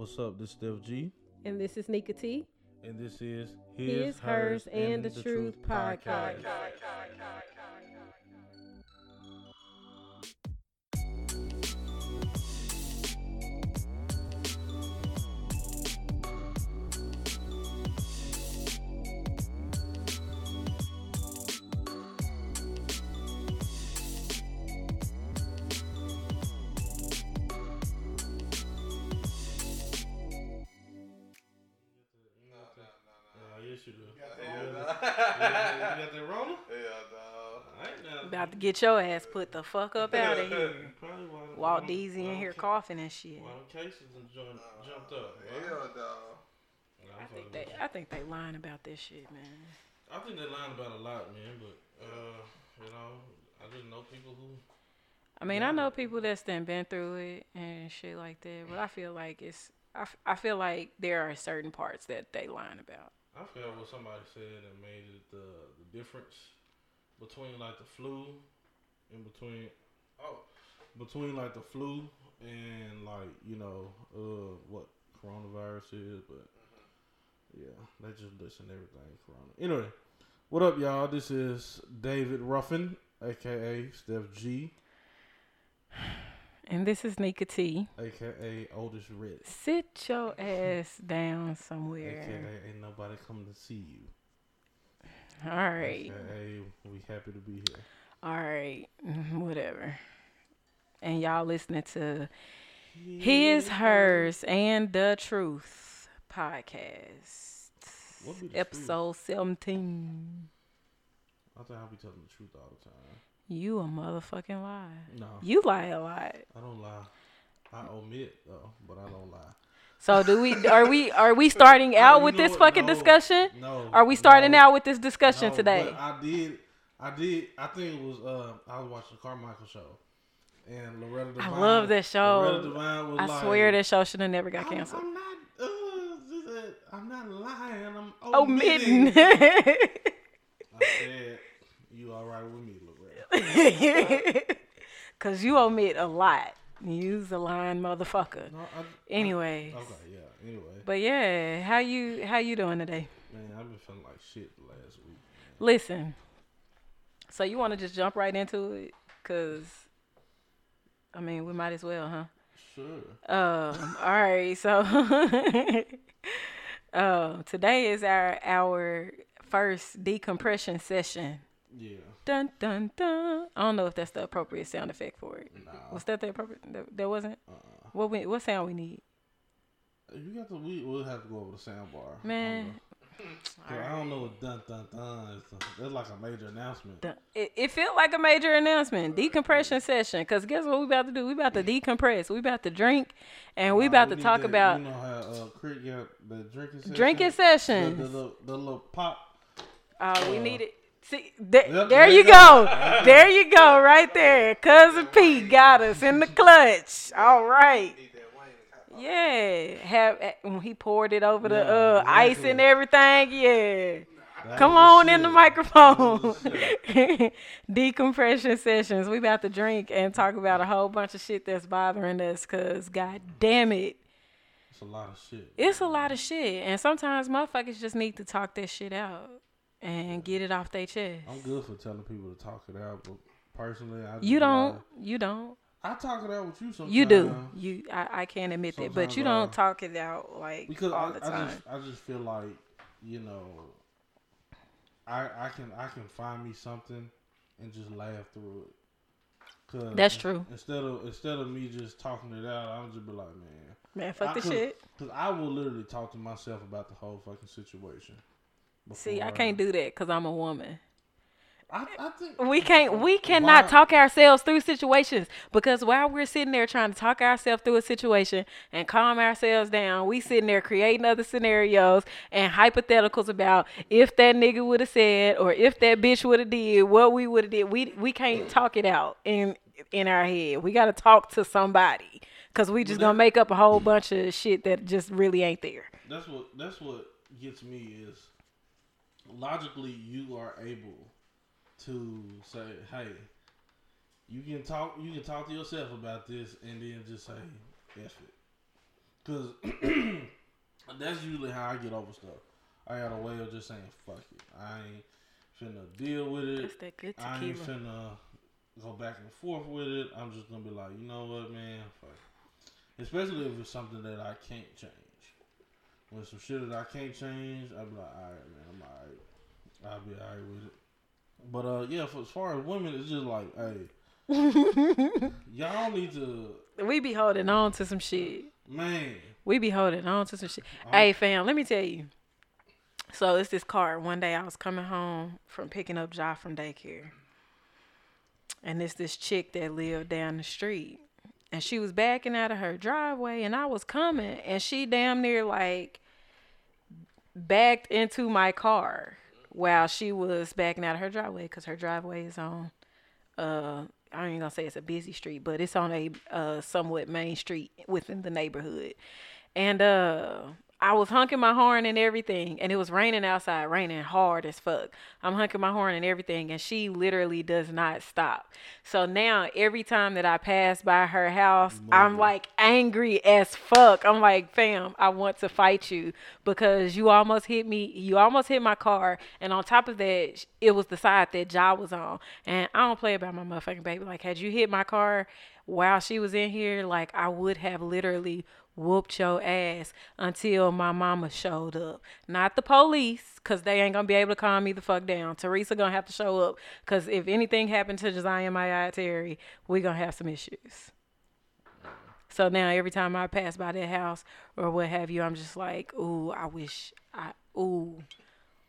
What's up? This is Steph G, And this is Nika T. and this is His, Hers, and the, Truth podcast. Uh, get your ass put the fuck up out of here. Probably Walt why- Deezy in here ca- coughing and shit. Why them cases done jumped, jumped up? Yeah, dog. I think they, I think they lying about this shit, man. I think they lying about a lot, man. But uh, you know, I just know people who. I mean, I know people that's done been through it and shit like that, but I feel like it's, I, f- I feel like there are certain parts that they lying about. I felt what somebody said that made it the the difference between like the flu and between oh between like the flu and like you know uh what coronavirus is, but yeah, they just listen to everything corona. Anyway, what up, y'all? This is David Ruffin, aka Steph G, And this is Nika T. aka Oldest Red, Sit your ass down somewhere. aka Ain't Nobody Coming to See You, All right. aka We Happy to Be Here. All right. Whatever. And y'all listening to His, Hers, and the Truth podcast. What be the Episode 17. I think I'll be telling the truth all the time. You a motherfucking lie. No, You lie a lot. I don't lie. I omit though, but I don't lie. So do we are we are we starting out with this fucking No, discussion? No. Are we starting no, out with this discussion no, today? I did. I did. I think it was. Uh, I was watching the Carmichael show, and Loretta I love that show. Loretta Devine was I like, swear that show should have never got I'm, canceled. I'm not. Uh, said, I'm not lying. I'm Oh, omitting. I said, "You all right with me, Loretta?" Cause you omit a lot. You's a lying motherfucker. No, I, Anyways. okay, yeah. Anyway, But yeah, how you how you doing today? man, I've been feeling like shit the last week. Listen. So you want to just jump right into it? Cause I mean, we might as well, huh? Sure. Um, all right, so um, today is our our first decompression session. Yeah. Dun dun dun. I don't know if that's the appropriate sound effect for it. Nah. Was that the appropriate? That, that wasn't. Uh-uh. What we, what sound we need? You got to. We will have to go over the sound bar. Man, I don't I don't know what dun dun dun is. That's like a major announcement. It, it felt like a major announcement, decompression session. Cause guess what we about to do? We about to decompress. We about to drink, and we Nah, about to talk that- about You know how uh, Crit got the drinking session? drinking The, sessions. the, little, the little pop. Oh, we Uh, need it. See, there, Yep, there there you you go. go. there you go, right there. Cousin Pete got us in the clutch. All right. Need that Wayne. Yeah. Have eh, when he poured it over the uh, ice and everything. Yeah. That Come on in the microphone. Decompression sessions. We about to drink and talk about a whole bunch of shit that's bothering us. Cause god damn it, It's a lot of shit. it's a lot of shit. And sometimes motherfuckers just need to talk that shit out and get it off their chest. I'm good for telling people to talk it out, but personally, I You don't. You don't. I talk it out with you sometimes. You do. You. I, I can't admit that, but you don't talk it out like because all I, the I time. just I just feel like you know I I can I can find me something and just laugh through it. Cause That's true. Instead of instead of me just talking it out, I'll just be like, man, Man, fuck I the shit. because I will literally talk to myself about the whole fucking situation. See, I can't do that because I'm a woman. I, I think We can't. We cannot Why- talk ourselves through situations because while we're sitting there trying to talk ourselves through a situation and calm ourselves down, we sitting there creating other scenarios and hypotheticals about if that nigga would have said or if that bitch would have did what we would have did. We we can't talk it out in in our head. We got to talk to somebody because we just But gonna make up a whole bunch of shit that just really ain't there. that's what that's what gets me is logically you are able to say, hey, you can talk you can talk to yourself about this and then just say F it. Cause that's usually how I get over stuff. I got a way of just saying fuck it. I ain't finna deal with it. That's that good I ain't finna go back and forth with it. I'm just gonna be like, you know what, man, fuck. it. Especially if it's something that I can't change. When some shit that I can't change, I'll be like, all right, man, I'm all right. I'll be all right with it. But uh, yeah, for as far as women, it's just like, hey, y'all need to, We be holding on to some shit. man. We be holding on to some shit. I'm- Hey, fam, let me tell you. So it's this car. One day I was coming home from picking up Ja from daycare. And it's this chick that lived down the street. And she was backing out of her driveway and I was coming and she damn near like backed into my car while she was backing out of her driveway because her driveway is on uh I ain't gonna say it's a busy street, but it's on a uh somewhat main street within the neighborhood. And uh I was honking my horn and everything, and it was raining outside, raining hard as fuck. I'm honking my horn and everything, and she literally does not stop. So now every time that I pass by her house, I'm like angry as fuck. I'm like, fam, I want to fight you because you almost hit me. You almost hit my car, and on top of that, it was the side that Ja was on. And I don't play about my motherfucking baby. Like, had you hit my car while she was in here, like I would have literally whooped your ass until my mama showed up. Not the police, cause they ain't gonna be able to calm me the fuck down. Teresa gonna have to show up, cause if anything happened to Josiah eye Terry, we gonna have some issues. So now every time I pass by that house or what have you, I'm just like, ooh, I wish I, ooh,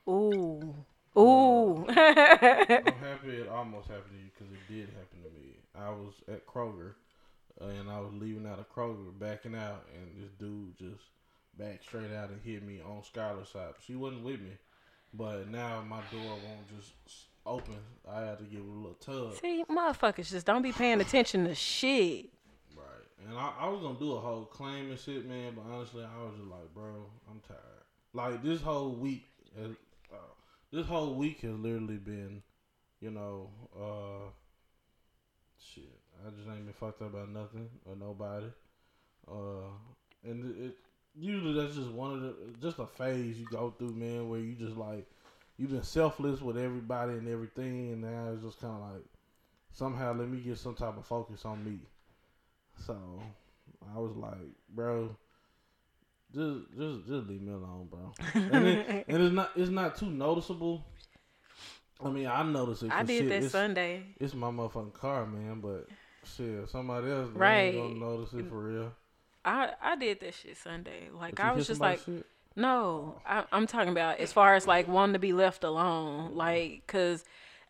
ooh, ooh. I'm happy it almost happened to you because it did happen to me. I was at Kroger and I was leaving out of Kroger, backing out, and this dude just backed straight out and hit me on Skylar's side. She wasn't with me, but now my door won't just open. I had to give it a little tug. See, motherfuckers just don't be paying attention to shit. Right. And I, I was gonna do a whole claim and shit, man, but honestly, I was just like, bro, I'm tired. Like this whole week, has, uh, this whole week has literally been, you know, uh, shit. I just ain't been fucked up about nothing or nobody. Uh, and it, it usually that's just one of the just a phase you go through, man, where you just like you've been selfless with everybody and everything, and now it's just kind of like somehow let me get some type of focus on me. So I was like, bro, just just just leave me alone, bro. and, it, and it's not it's not too noticeable. I mean, I noticed it. I did shit, that Sunday. It's my motherfucking car, man. But shit, somebody else Right. gonna notice it for real. I I did that shit Sunday. Like I was just like, shit? no, I, I'm talking about as far as like wanting to be left alone. Like, cause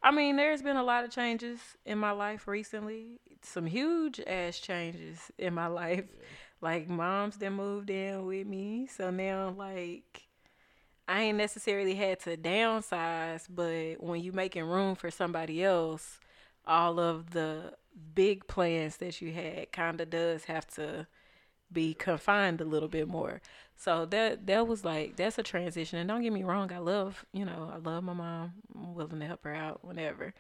I mean, there's been a lot of changes in my life recently. Some huge ass changes in my life. Like moms that moved in with me, so now like I ain't necessarily had to downsize, but when you making room for somebody else, all of the big plans that you had kind of does have to be confined a little bit more. So that that was like that's a transition. And don't get me wrong, I love you know I love my mom. I'm willing to help her out whenever.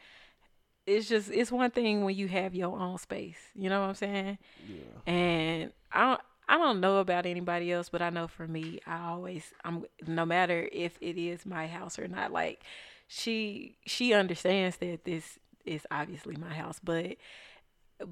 It's just it's one thing when you have your own space. You know what I'm saying? Yeah. And I don't I don't know about anybody else, but I know for me, I always I'm no matter if it is my house or not. Like she she understands that this is obviously my house, but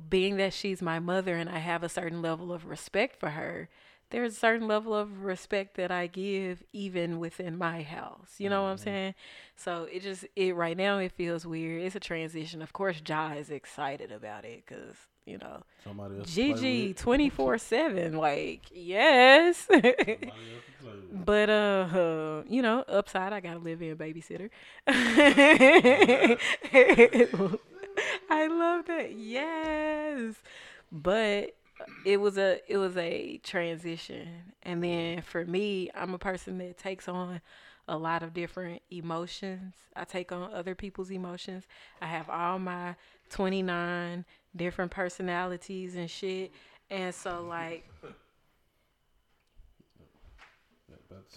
being that she's my mother and I have a certain level of respect for her, there's a certain level of respect that I give even within my house. You know what I'm mm-hmm. saying? So it just it right now it feels weird. It's a transition. Of course, Ja is excited about it because you know Somebody else. Gigi twenty four seven. Like yes. Somebody else to play with. But uh, uh, you know, upside I gotta live-in babysitter. I love that. Yes. But it was a it was a transition. And then for me, I'm a person that takes on a lot of different emotions. I take on other people's emotions. I have all my 29 different personalities and shit. And so like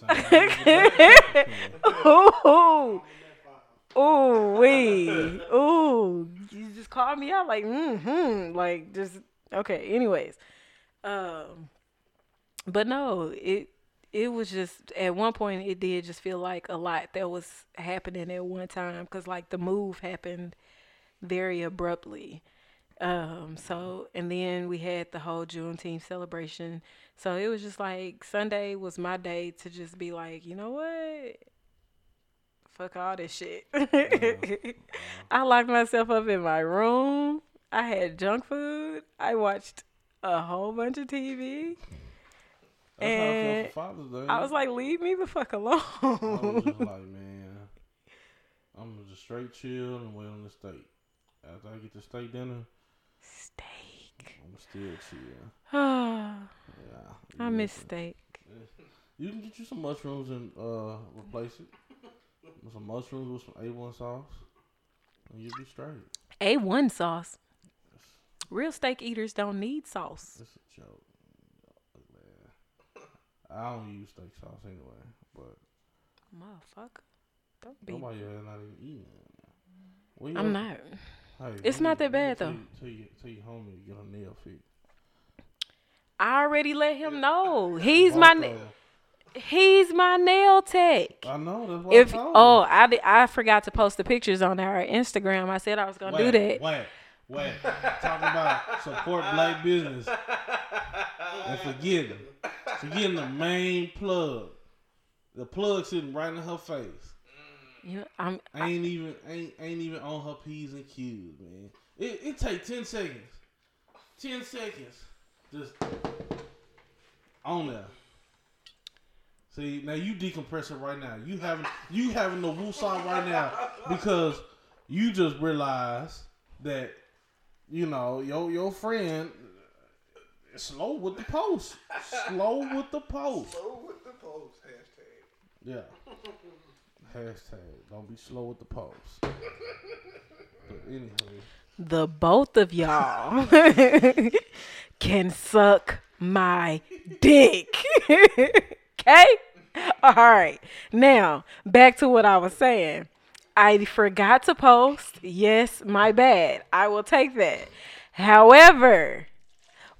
Ooh, ooh, wee, ooh! You just called me out like, mm-hmm, like just okay. Anyways, um, but no, it it was just at one point it did just feel like a lot that was happening at one time because like the move happened very abruptly. Um, so and then we had the whole Juneteenth celebration. So it was just like Sunday was my day to just be like, you know what? Fuck all this shit. I locked myself up in my room. I had junk food. I watched a whole bunch of TV. That's And how I felt for Father's Day. I was like, leave me the fuck alone. I was just like, man, I'm just straight chill and wait on the steak. After I get the steak dinner, steak. I'm still. I Yeah. miss steak. You can get you some mushrooms and uh replace it. with Some mushrooms with some A1 sauce, and you'll be straight. A1 sauce. Real steak eaters don't need sauce. It's a joke, man. I don't use steak sauce anyway, but Motherfucker. Don't be. nobody else not even eating it. Well, I'm not. Hey, It's not that bad, though. Tell, you- tell, you, your homie to get a nail fixed. I already let him know. He's my na- he's my nail tech. I know that's what If oh, I oh. I did, I forgot to post the pictures on our Instagram. I said I was gonna do that. Wait, wait. Talking about support black business and forgetting, forgetting the main plug. The plug sitting right in her face. You know, I'm Ain't even ain't ain't even on her p's and q's, man. It it take ten seconds. Ten seconds. Just on there. See now you decompressing right now. You having you having the woosah right now because you just realized that you know your your friend slow with the post. Slow with the post. Slow with the post hashtag. Yeah. Hashtag don't be slow with the post. But anyway. the both of y'all can suck my dick. okay? All right. Now, back to what I was saying. I forgot to post. Yes, my bad. I will take that. However,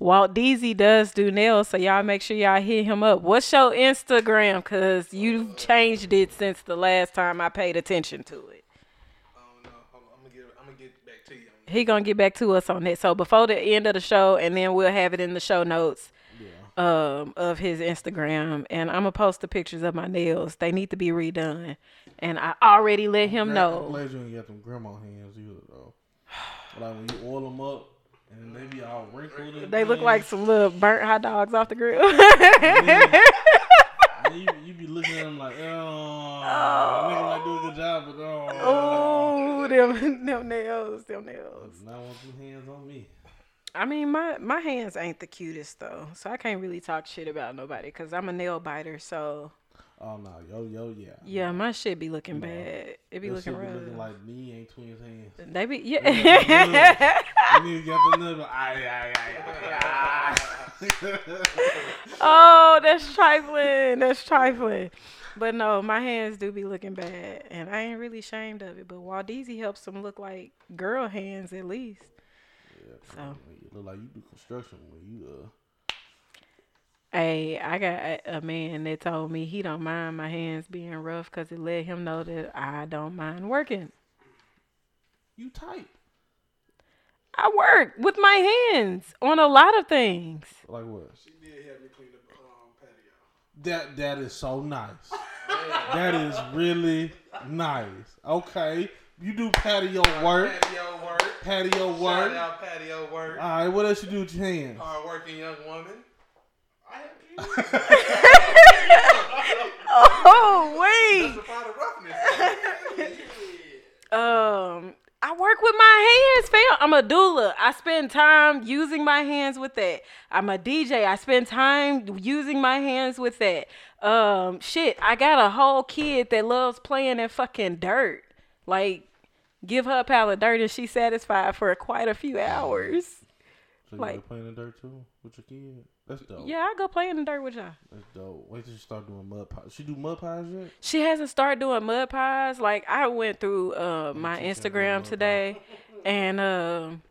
Walt Deasy does do nails, so y'all make sure y'all hit him up. What's your Instagram? Cause you changed it since the last time I paid attention to it. I don't know. Hold on. I'm gonna get. I'm gonna get back to you. He gonna get back to us on that. So before the end of the show, and then we'll have it in the show notes Yeah. um, of his Instagram, and I'm gonna post the pictures of my nails. They need to be redone, and I already let him I'm know. glad you ain't got them grandma hands either though. Like when you oil them up and they be all wrinkled. and They look like some little burnt hot dogs off the grill. and you, you be looking at them like, oh, that nigga might do a good job, but oh. oh, them them nails, them nails. Now want them hands on me. I mean, my my hands ain't the cutest though, so I can't really talk shit about nobody because I'm a nail biter. So Oh no, yo yo yeah. yeah, my shit be looking bad. It be That looking shit be rough. looking like me ain't twins hands. they be You yeah. nigga got the nut. Ay, ay, ay, ay, ay. oh, that's trifling. That's trifling. But no, my hands do be looking bad, and I ain't really ashamed of it. But Waldeezy helps them look like girl hands at least. Yeah, So. you look like you do construction when you uh. Hey, I got a, a man that told me he don't mind my hands being rough because it let him know that I don't mind working. You type I work with my hands on a lot of things. like what? She did have me clean up um, patio. That that is so nice. that is really nice. Okay, you do patio work. Patio work. Patio Shout work. out patio work. All right, what else you do with your hands? Hard working young woman. I Oh wait. That's a part of roughness. Um, I work with my hands, fam. I'm a doula. I spend time using my hands with that. I'm a DJ. I spend time using my hands with that. Um, shit, I got a whole kid that loves playing in fucking dirt. Like, give her a pile of dirt and she's satisfied for quite a few hours. So you like- like playing in dirt too with your kid? That's dope. Yeah, I go play in the dirt with y'all. That's dope. Wait till she start doing mud pies. She do mud pies yet? She hasn't started doing mud pies. Like I went through uh, my teach her how to do Instagram today, and um,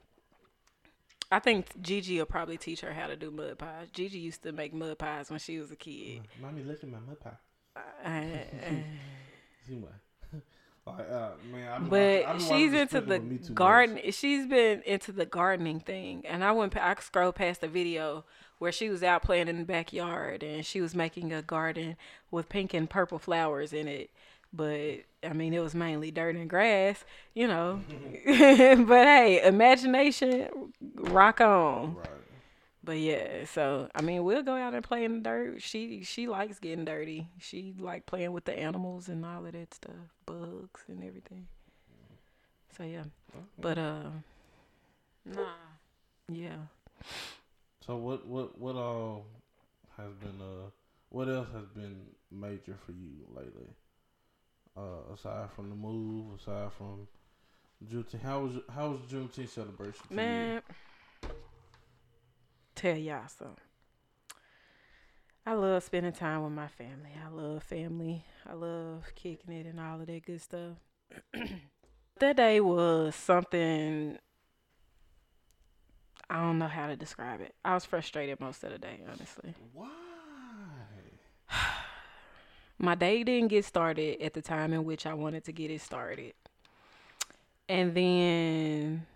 I think Gigi will probably teach her how to do mud pies. Gigi used to make mud pies when she was a kid. Mommy, look at my mud pie. Uh, See what? Like, uh, man, I'm, but she's into the Too Much. garden. She's been into the gardening thing, and I went. I scrolled past the video where she was out playing in the backyard, and she was making a garden with pink and purple flowers in it. But I mean, it was mainly dirt and grass, you know. but hey, imagination, rock on. Right. But yeah, so I mean, we'll go out and play in the dirt. She she likes getting dirty. She like playing with the animals and all of that stuff, bugs and everything. So yeah, but uh, nah, yeah. So what what what all has been uh what else has been major for you lately? Uh, aside from the move, aside from Juneteenth, how was how was Juneteenth celebration? Man, tell y'all something. I love spending time with my family. I love family. I love kicking it and all of that good stuff. that day was something I don't know how to describe it. I was frustrated most of the day, honestly. Why? my day didn't get started at the time in which I wanted to get it started. And then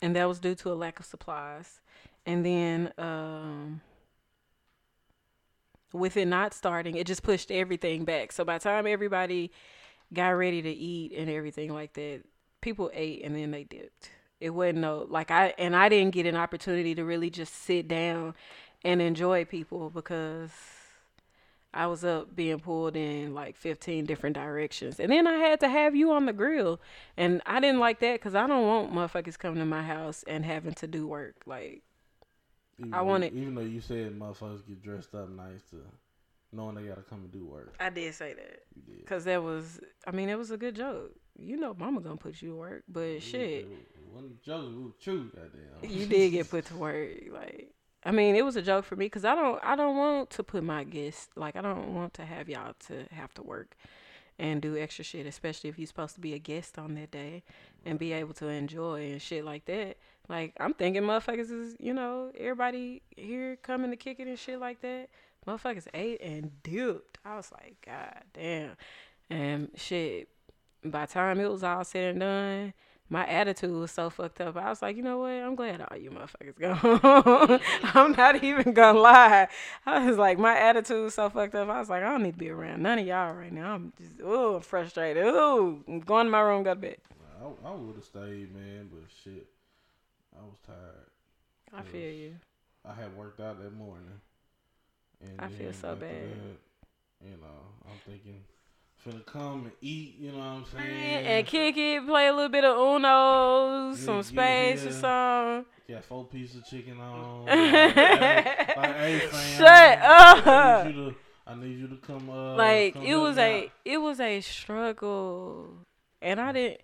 and that was due to a lack of supplies. And then um with it not starting, it just pushed everything back. So by the time everybody got ready to eat and everything like that, people ate and then they dipped. It wasn't no like I and I didn't get an opportunity to really just sit down and enjoy people because I was up being pulled in like 15 different directions. And then I had to have you on the grill. And I didn't like that because I don't want motherfuckers coming to my house and having to do work. Like, Even I though- want it- Even though you said motherfuckers get dressed up nice to knowing they gotta come and do work. I did say that. Because that was, I mean, it was a good joke. You know, mama gonna put you to work. But shit, It wasn't joking. It was true. Goddamn. you did get put to work. Like, I mean, it was a joke for me because I don't, I don't want to put my guests, like, I don't want to have y'all to have to work and do extra shit, especially if you're supposed to be a guest on that day and be able to enjoy and shit like that. Like, I'm thinking motherfuckers is, you know, everybody here coming to kick it and shit like that. Motherfuckers ate and dipped. I was like, God damn. And shit, by the time it was all said and done, my attitude was so fucked up. I was like, you know what? I'm glad all you motherfuckers gone. I'm not even gonna lie. I was like, my attitude was so fucked up. I was like, I don't need to be around none of y'all right now. I'm just, ooh, I'm frustrated. Ooh, I'm going to my room, go to bed. I, I would have stayed, man, but shit, I was tired. I feel you. I had worked out that morning. And I feel so bad. that, you know, I'm thinking, finna come and eat. You know what I'm saying? And kick it, play a little bit of Uno, Yeah, some yeah, spades or yeah. something. Got four pieces of chicken on. like, hey, like, hey, fam, Shut up. I need you to, I need you to come. Uh, like come it was a out. it was a struggle and i didn't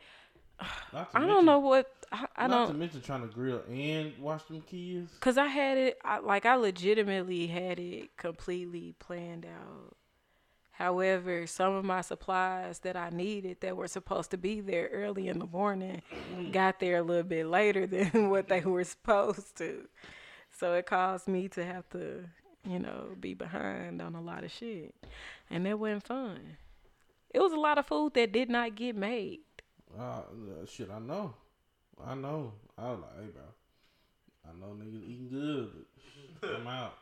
Not i don't know what i, I not don't to mention trying to grill and watch them kids. Cause I had it, I, like I legitimately had it completely planned out. However, some of my supplies that I needed that were supposed to be there early in the morning got there a little bit later than what they were supposed to. So it caused me to have to, you know, be behind on a lot of shit. And that wasn't fun. It was a lot of food that did not get made. Uh, uh, shit, I know, I know. I was like, hey, bro, I know niggas eating good, but I'm out.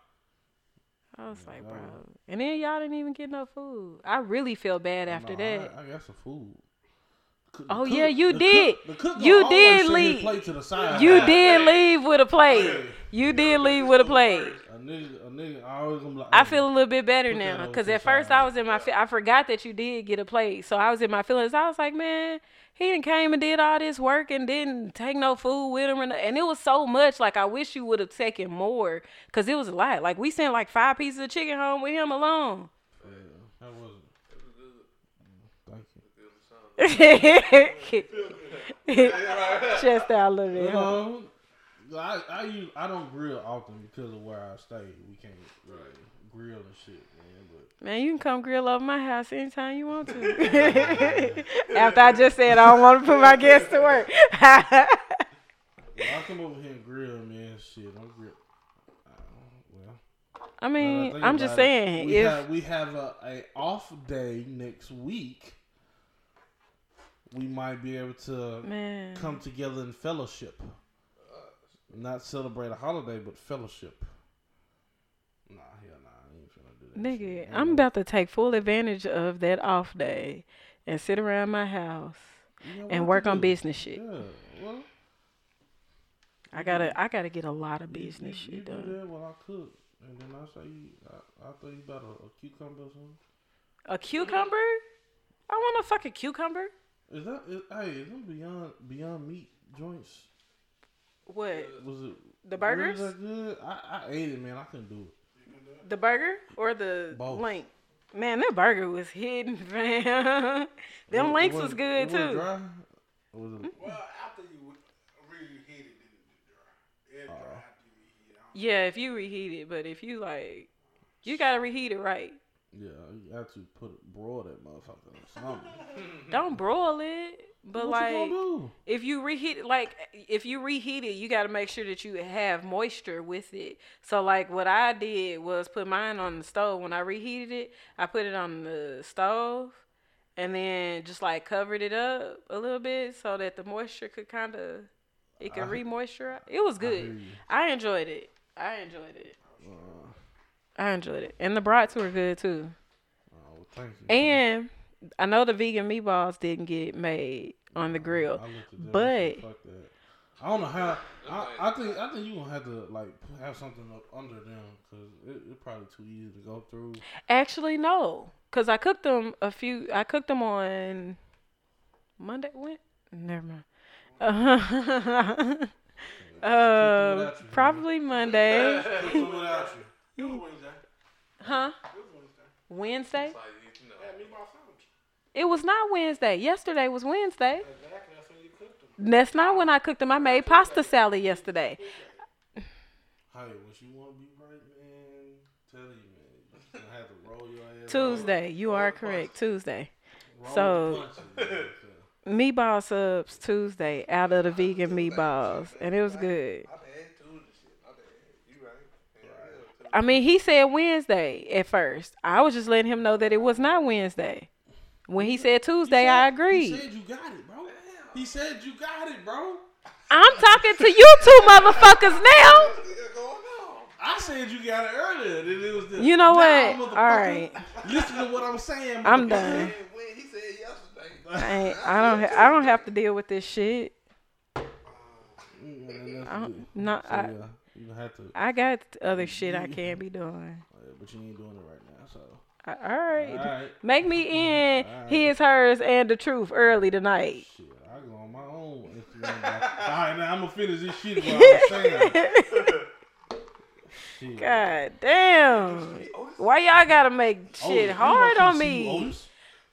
I was like, Yeah. bro. And then y'all didn't even get no food. I really feel bad after No, that. I, I got some food. Oh, cook- Oh, the yeah, you did. Cook, the cook You did always set his leave. Plate to the side. You did leave with a plate. Hey. You did leave with a plate. A nigga, a nigga always gonna like, I feel a little bit better now because at first. I was in my I forgot that you did get a plate, so I was in my feelings. I was like, man, he didn't came and did all this work and didn't take no food with him, and, and it was so much. Like I wish you would have taken more because it was a lot. Like we sent like five pieces of chicken home with him alone. Yeah, that wasn't. Thank you. Chest out a little bit. huh? I I use, I don't grill often because of where I stay. We can't really grill and shit, man. You can come grill over my house anytime you want to. After I just said I don't want to put my guests to work. when I come over here and grill, man, shit, I'm grill. Uh, well, I mean, I I'm just it, saying we if have, we have a, a off day next week, we might be able to man, come together in fellowship, not celebrate a holiday, but fellowship. Nah, hell nah, I do nigga. I'm about to take full advantage of that off day and sit around my house You know and work on do. business shit. Yeah, well, I gotta, I gotta get a lot of business you, shit do done. that while I cook, and then I say, you, I, I throw you about a, a cucumber or something. A cucumber? I want a fucking cucumber. Is that is, hey? Is them beyond beyond meat joints? What? Uh, was it The burgers? that good? I, I ate it, man. I couldn't do it. The burger or the Both. link? Man, that burger was hidden, fam. Them It- it links was wasn't- good it wasn't too. Dry? Was it, mm-hmm. Well, after you reheat it, it dry. It dry oh. after you reheat it. I don't- Yeah, if you reheat it, but if you like, you gotta reheat it right. Yeah, you had to put broil that motherfucker or something. Don't broil it, but what like, gonna do? if you reheat it, like if you reheat it, you got to make sure that you have moisture with it. So like what I did was put mine on the stove. When I reheated it, I put it on the stove, and then just like covered it up a little bit so that the moisture could kind of it could I- re-moisturize. It was good. you. I enjoyed it. I enjoyed it. Uh, I enjoyed it, and the brats were good too. oh, thank you. And I know the vegan meatballs didn't get made on the grill. I looked at them, I but- said, fuck that. I don't know how. I, I think I think you gonna have to like have something up under them because it, it's probably too easy to go through. Actually, no, cause I cooked them a few. I cooked them on Monday. When? Never mind. Uh, uh, probably Monday. Cook them without you. It was Wednesday. Huh? It was Wednesday. Wednesday? Like, you know, Yeah. It was not Wednesday. Yesterday was Wednesday. Exactly. That's when you cooked them. That's not when I cooked them. I made pasta salad yesterday. Hey, when you want to be right, man, tell you, man, you have to roll your ass. Tuesday. You are correct. Tuesday. Roll So- the punches, man. Meatball subs Tuesday out of the vegan meatballs, and it was good. my bad too. and shit. My bad. You right. Yeah, yeah, too. I mean, he said Wednesday at first. I was just letting him know that it was not Wednesday. When he said Tuesday, I agreed. He said you got it, bro. He said you got it, bro. I'm talking to you two motherfuckers now. What's going on? I said you got it earlier. It was the, You know what? All right. Listen to what I'm saying. I'm done. He said yesterday. I, ain't, I don't. Ha- I don't have to deal with this shit. And that's I don't, good. no, So, I, yeah, you gonna have to, I got other shit I can't be doing. but you ain't doing it right now. So, all right. all right, Make me in Alright. his, hers, and the truth early tonight. shit, I go on my own Instagram. all right, now I'm gonna finish this shit. What I'm saying. Shit. God damn. Why y'all gotta make shit hard on me?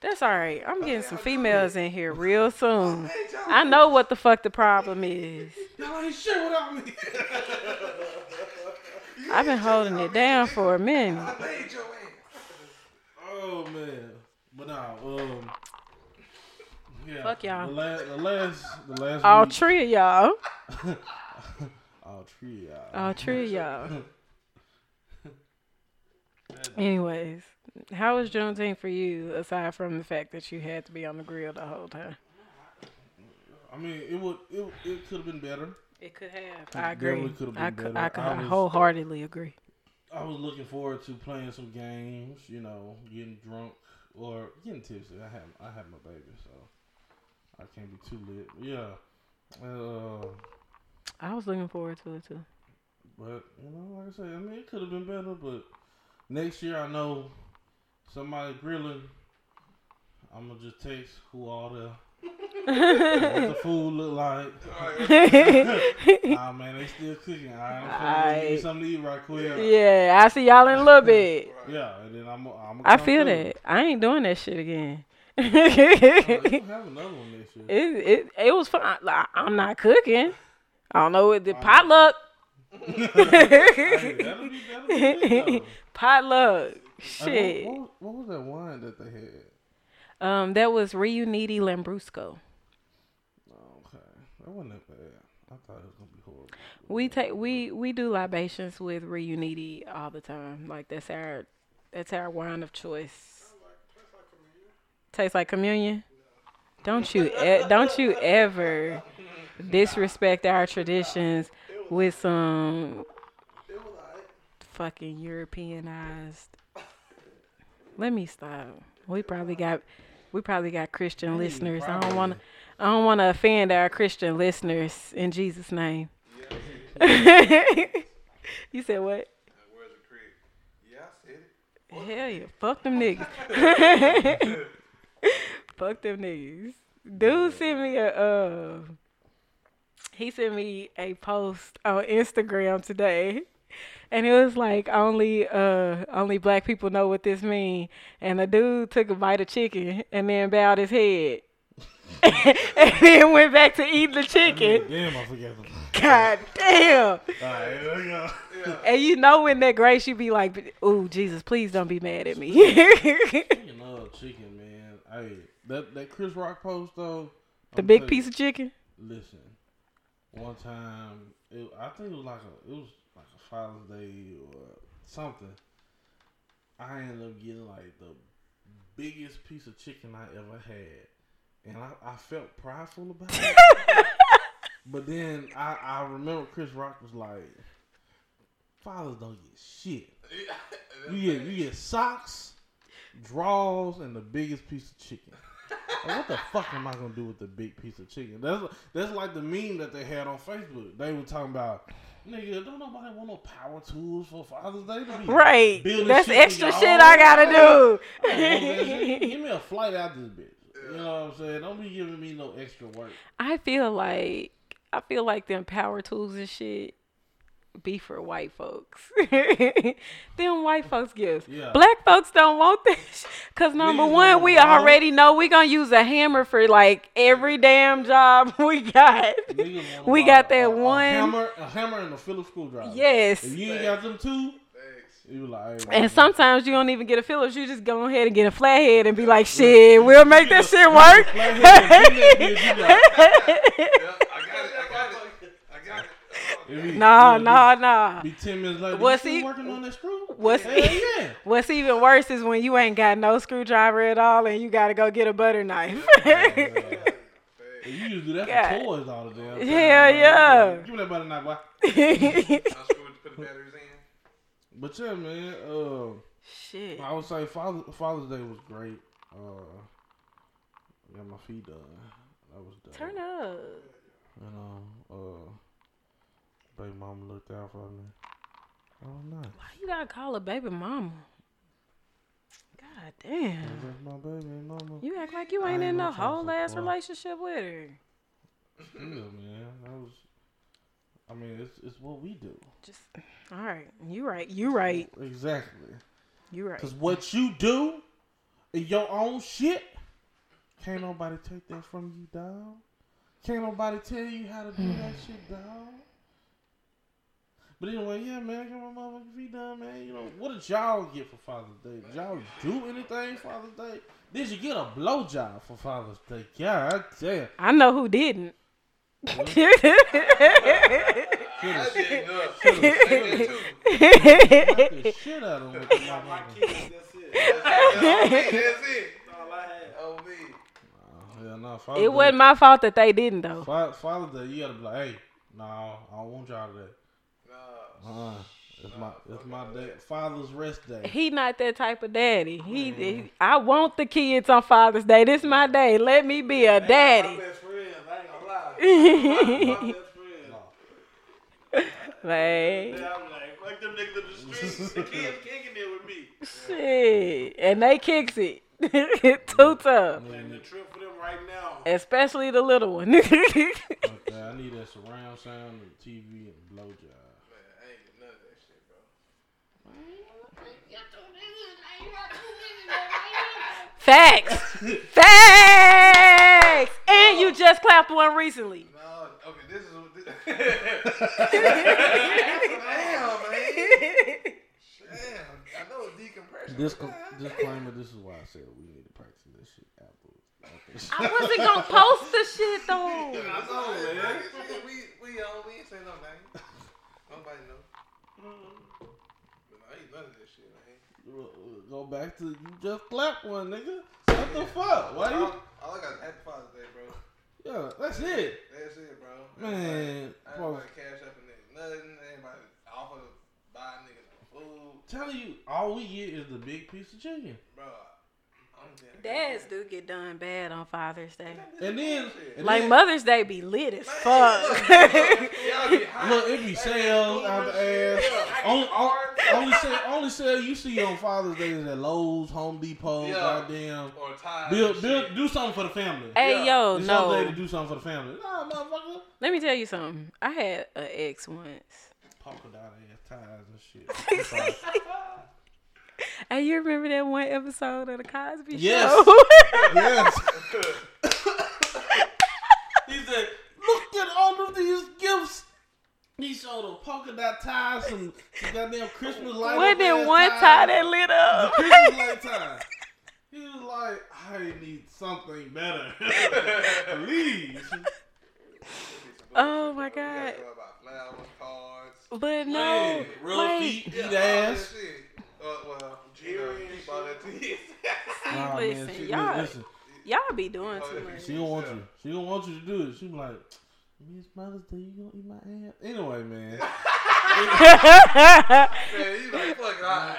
Otis? That's all right. I'm getting some females in here real soon. I know what the fuck the problem is. Y'all ain't shit without me. I've been holding it down for a minute. I made your ass. oh man, but nah, um, yeah. Fuck y'all. The last, the last, the last. All week, three of y'all. all three, y'all. All three of y'all. Anyways, how was Juneteenth for you aside from the fact that you had to be on the grill the whole time? I mean, it would, it, it could have been better. It could have. It I agree. could've been I could. better. I, could, I I was- wholeheartedly agree. I was looking forward to playing some games, you know, getting drunk or getting tipsy. I have I have my baby, so I can't be too lit. Yeah. Uh, I was looking forward to it too. but you know, like I said, I mean, it could have been better. But next year, I know somebody grilling. I'm gonna just text who all the what the food look like. Ah man, they still cooking. I'm gonna give you something to eat right quick. yeah, I see y'all in a little bit. Yeah, and then I'm. I'm I feel that. I ain't doing that shit again. Oh, you it, have another one next year. it it it was fun. Like, I'm not cooking. I don't know what the potluck. Hey, that'll be, that'll be good, potluck. Hey, Shit. what, what, what was that wine that they had? Um, that was Riunite Lambrusco. Oh, okay, that wasn't that bad. I thought it was gonna be horrible. We take we we do libations with Reuniti all the time. Like that's our that's our wine of choice. Tastes like communion. Don't you e- don't you ever disrespect our traditions with some It was alright. fucking Europeanized. Let me stop. We probably got we probably got Christian listeners. I don't want to I don't want to offend our Christian listeners in Jesus name. you said what? Where's the crib? Yeah, I said it. Hell yeah. Fuck them niggas. Fuck them niggas. Dude sent me a uh he sent me a post on Instagram today. And it was like only uh only black people know what this mean. And the dude took a bite of chicken and then bowed his head. and then went back to eating the chicken. Damn, I forgot. them. God damn. All right, there we go. And you know when that grace you be like, "Ooh, Jesus, please don't be mad at me." Speaking of chicken, man, hey, that that Chris Rock post though. the I'm big telling piece of chicken. Listen, one time, it, I think it was like a it was like a Father's Day or something. I ended up getting like the biggest piece of chicken I ever had, and I, I felt prideful about it. but then I I remember Chris Rock was like, "Fathers don't get shit." You get you get socks, drawers, and the biggest piece of chicken. Like, what the fuck am I gonna do with the big piece of chicken? That's that's like the meme that they had on Facebook. They were talking about, nigga, don't nobody want no power tools for Father's Day to be Right. That's shit extra shit I gotta I want that do. Give me a flight out this bitch. You know what I'm saying? Don't be giving me no extra work. I feel like I feel like them power tools and shit be for white folks. them white folks gifts. Yeah. Black folks don't want this. Cause number Niggas one, we want- already know we gonna use a hammer for like every damn job we got. Niggas we got that a, one. a hammer, a hammer, and a Phillips screwdriver. Yes. If you ain't got them two, Thanks. you like. Hey, And sometimes you don't even get a Phillips. You just go ahead and get a flathead and be like, shit, we'll make that shit work. Yeah, I got it. I got it. I got it. Nah, nah, nah. Be ten minutes later. What's he- working on that screw? what's Hell he- yeah. What's even worse is when you ain't got no screwdriver at all and you gotta go get a butter knife. You used to do that God. for toys all the damn time. Hell yeah. Give me that butter knife, boy. I screwed to put the batteries in. But yeah, man. Uh, Shit. I would say Father, Father's Day was great. Uh, got my feet done. That was dope. Turn up. You know, uh, baby mama looked out for me. Oh, nice. Why you gotta call a baby mama? God damn. That's my baby mama. You act like you ain't ain't in no whole ass relationship with her. Yeah, man. That was. I mean, it's it's what we do. Just all right. You right. You right. Exactly. You right. Cause what you do in your own shit, can't nobody take that from you, dog. Can't nobody tell you how to do that shit, dog. But anyway, yeah, man, get my motherfucking feet done, man. You know, what did y'all get for Father's Day? Did y'all do anything Father's Day? Did you get a blowjob for Father's Day? God damn. I know who didn't. I did enough. Should've- I should've did too. knocked the shit out of him with My kids, that's it. That's it. That's it. That's all I had. Oh, me. Yeah, no, Father's it wasn't my fault that they didn't though. Fa- Father's Day, you gotta be like, hey, no, I don't want y'all today. Nah. Uh, it's my it's my day, Father's rest day. He not that type of daddy. He, he- I want the kids on Father's Day. This my day. Let me be a My daddy. best friends, I ain't gonna lie. My, my best friends. Man. Yeah, I'm like, fuck them niggas in the streets. The kids kicking it with me. Shit. And they kicks it. Too tough. Planning the trip for them right now. Especially the little one. Okay, I need that surround sound and TV and blowjob. Man, I ain't get none of that shit, bro. Facts. Facts. And you just clapped one recently. No, okay, this is what. This, Damn, man. Damn, I know it's decompression. This disclaimer. This is why I said we need to practice this shit afterwards. I wasn't gonna post the shit though. That's all, man. We we on we ain't say no name. Nobody know. But I ain't none of this shit, man. Go back to you just clapped one, nigga. What the fuck? Why you? All, all I got is Happy Father's Day, bro. Yeah, that's it, That's it, bro. man. I ain't about to cash up and nothing. I ain't about to offer to buy niggas food, telling you, all we get is the big piece of chicken, bro. I'm telling Dads do get done bad on Father's Day. and then and Like then- Mother's Day be lit as fuck. Y'all be hot. Look, it be sales out the ass. Only, only, only sale, only sale you see on Father's Day is at Lowe's, Home Depot, Yeah. goddamn. Or tie. Build, build, do something for the family. hey yo, It's your day to do something for the family. Nah, motherfucker. Let me tell you something. I had an ex once. Polka dot ass ties and shit. I'm sorry. Hey, you remember that one episode of the Cosby Yes. Show? yes. he said, "Look at all of these gifts." He showed a polka dot ties, some, some goddamn Christmas light. Wasn't up it ass one ties. tie that lit up? the? Christmas light tie. He was like, I need something better. Please. Oh my God. about cards. But no, Man, real like, feet, eat Yeah, all that ass. shit. Uh, well, you know, keep all that to you. Nah, listen, man, she, y'all- listen, y'all be doing too much. she don't want you. She don't want you to do it. She be like, Miss Mother's Day, you gonna eat my ass? Anyway, man. Man, you like, fuck it, alright.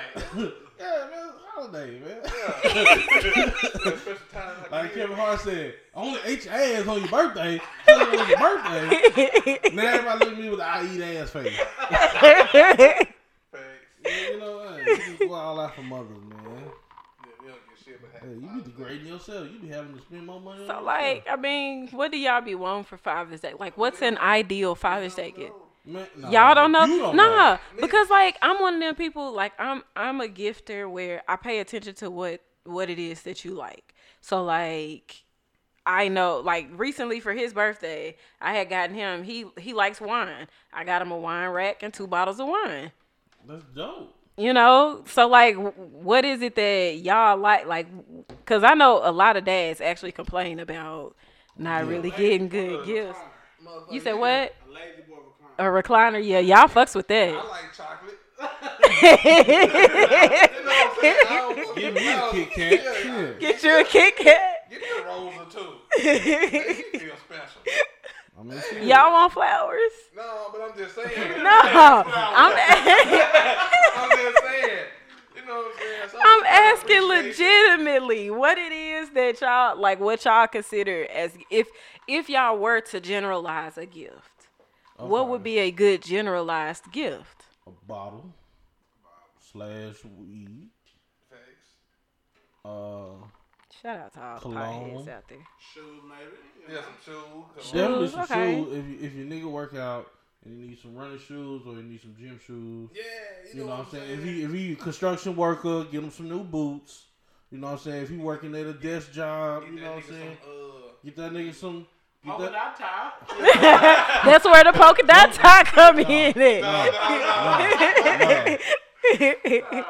yeah, man, it's holiday, man. Yeah. Special time like, Like this. Kevin Hart said, I only ate your ass on your birthday. Tell it was your birthday. Now everybody look at me with the I eat ass face. Facts. Yeah, you know what? You just go out for mothers, man. Yeah, we get shit, but Hey, you be Father's Day. degrading yourself. You be having to spend more money on so yourself. like, I mean, what do y'all be wanting for Father's Day? Like, what's an ideal Father's Day gift? Man, nah, Y'all don't know? Don't nah, know. because like I'm one of them people. Like I'm, I'm a gifter where I pay attention to what what it is that you like. So like, I know. Like recently for his birthday, I had gotten him. He he likes wine. I got him a wine rack and two bottles of wine. That's dope. You know, so like, what is it that y'all like? Like, cause I know a lot of dads actually complain about not really getting good gifts. You said what? A La-Z-Boy recliner. A recliner? Yeah, y'all fucks with that I like chocolate. Get You know what I'm saying? I Give me I a don't- Kit Kat. Yeah, Shit. you a Kit Kat. Give me a rose or two. Make me feel special. I mean, shit. Y'all want flowers? No, but I'm just saying. No, I'm I'm just saying. You know what I'm saying? Some I'm kind of asking appreciation. legitimately what it is that y'all like, what y'all consider as if if y'all were to generalize a gift, what would be a good generalized gift? a bottle slash weed? Facts. Uh, Shout out to all the Cologne. potheads out there. Shoes, maybe. Yeah, some shoes. Shoes, definitely some okay. shoes. If you, if your nigga work out and you need some running shoes or you need some gym shoes, Yeah, you know what I'm saying. If he if he a construction worker, get him some new boots. You know what I'm saying. If he working at a desk job, you know what I'm saying. some, uh, Get that nigga some. Polka dot tie. That's where the polka dot tie come in. At. nah, nah.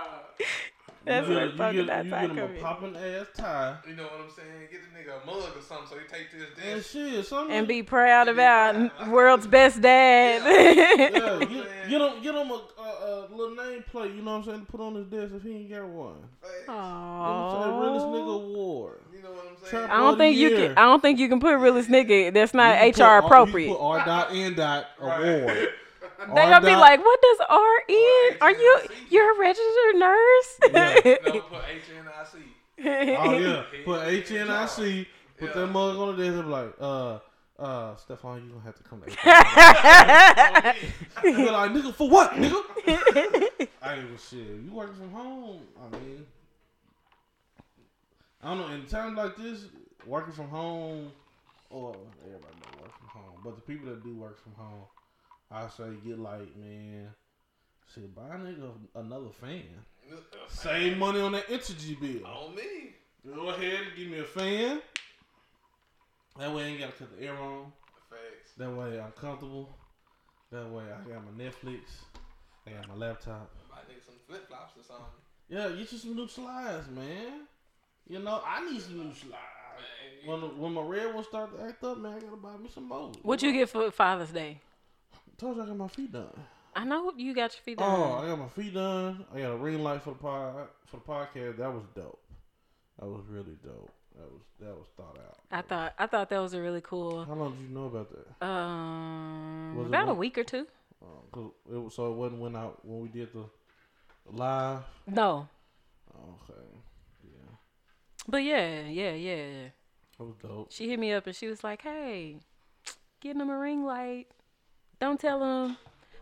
That's you where get, the you get, you get him a popping ass tie You know what I'm saying? Get the nigga a mug or something so he take to his and desk. shit. Something. And be proud about world's best dad. yeah, know get, saying? get him get him a, a, a little name plate. You know what I'm saying? To put on his desk if he ain't got one. Facts. You know what I'm saying? Realest nigga Aww. award. You know what I'm saying? Trap I don't think you Year. can. I don't think you can put realest nigga. That's not You can put HR you appropriate. can put R dot N dot award. They gonna be like, "What does R in? Are you HNIC. you're a registered nurse?" No, put HNIC. oh yeah, put H N I C. Put Yeah. that mug on the desk and be like, uh, uh, Stefan, you gonna have to come to HR. Be like, nigga, for what, nigga? I ain't shit. You working from home? I mean, I don't know. In times like this, working from home, or everybody don't work from home, but the people that do work from home, I say get like, man, shit, buy a nigga another fan. Save money on that energy bill. On me. Go ahead and give me a fan. That way I ain't gotta cut the air on. Facts. That way I'm comfortable. That way I got my Netflix. I got my laptop. Buy nigga some flip flops or something. Yeah, get you some new slides, man. You know, I need some new slides. When the, when my red one start to act up, man, I gotta buy me some more. What you get for Father's Day? Told you I got my feet done. I know you got your feet done. Oh, I got my feet done. I got a ring light for the pod for the podcast. That was dope. That was really dope. That was that was thought out. I thought I thought that was a really cool. How long did you know about that? Um, Was about a week or two. Um, 'cause it was, so it wasn't when I when we did the live. No, Okay, yeah, but yeah, yeah, yeah. that was dope. She hit me up and she was like, "Hey, getting him a ring light. Don't tell him,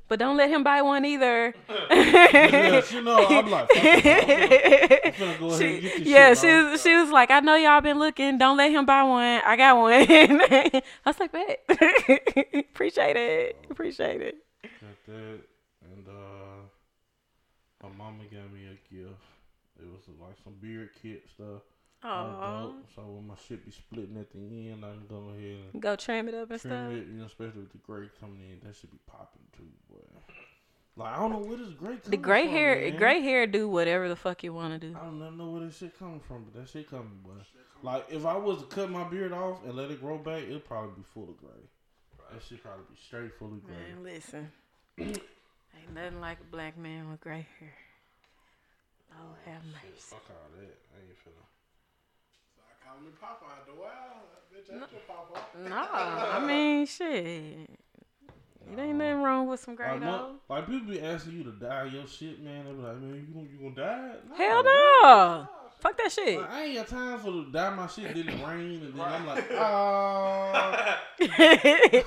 but don't let him buy one either." yeah, you know, I'm like, I'm go ahead and get She, yeah, she off. was, she was like, I know y'all been looking. Don't let him buy one. I got one. I was like, bet. Appreciate it. Appreciate it. Got that, and uh, my mama gave me a gift. It was like some beard kit stuff. Oh. So when my shit be splitting at the end, I can go ahead and go trim it up and trim stuff. it. You know, especially with the gray coming in, that should be popping too, boy. Like I don't know where this gray. The gray from, hair, man. gray hair, do whatever the fuck you want to do. I don't know- where this shit coming from, but that shit coming, boy. Like if I was to cut my beard off and let it grow back, it'd probably be full of gray. That shit probably be straight full of gray. Man, listen, ain't nothing like a black man with gray hair. Oh, have mercy. Fuck all that. I ain't finna. So I call me Popeye. The wow, bitch, that's Popeye. No, I mean shit. It ain't nothing wrong with some gray Like, though. no, like people be asking you to dye your shit, man. They be like, man, you gonna you gonna dye it? Hell no. Fuck that shit. Like, I ain't got time for to dye my shit. Then it rain, and then I'm like, oh, I ain't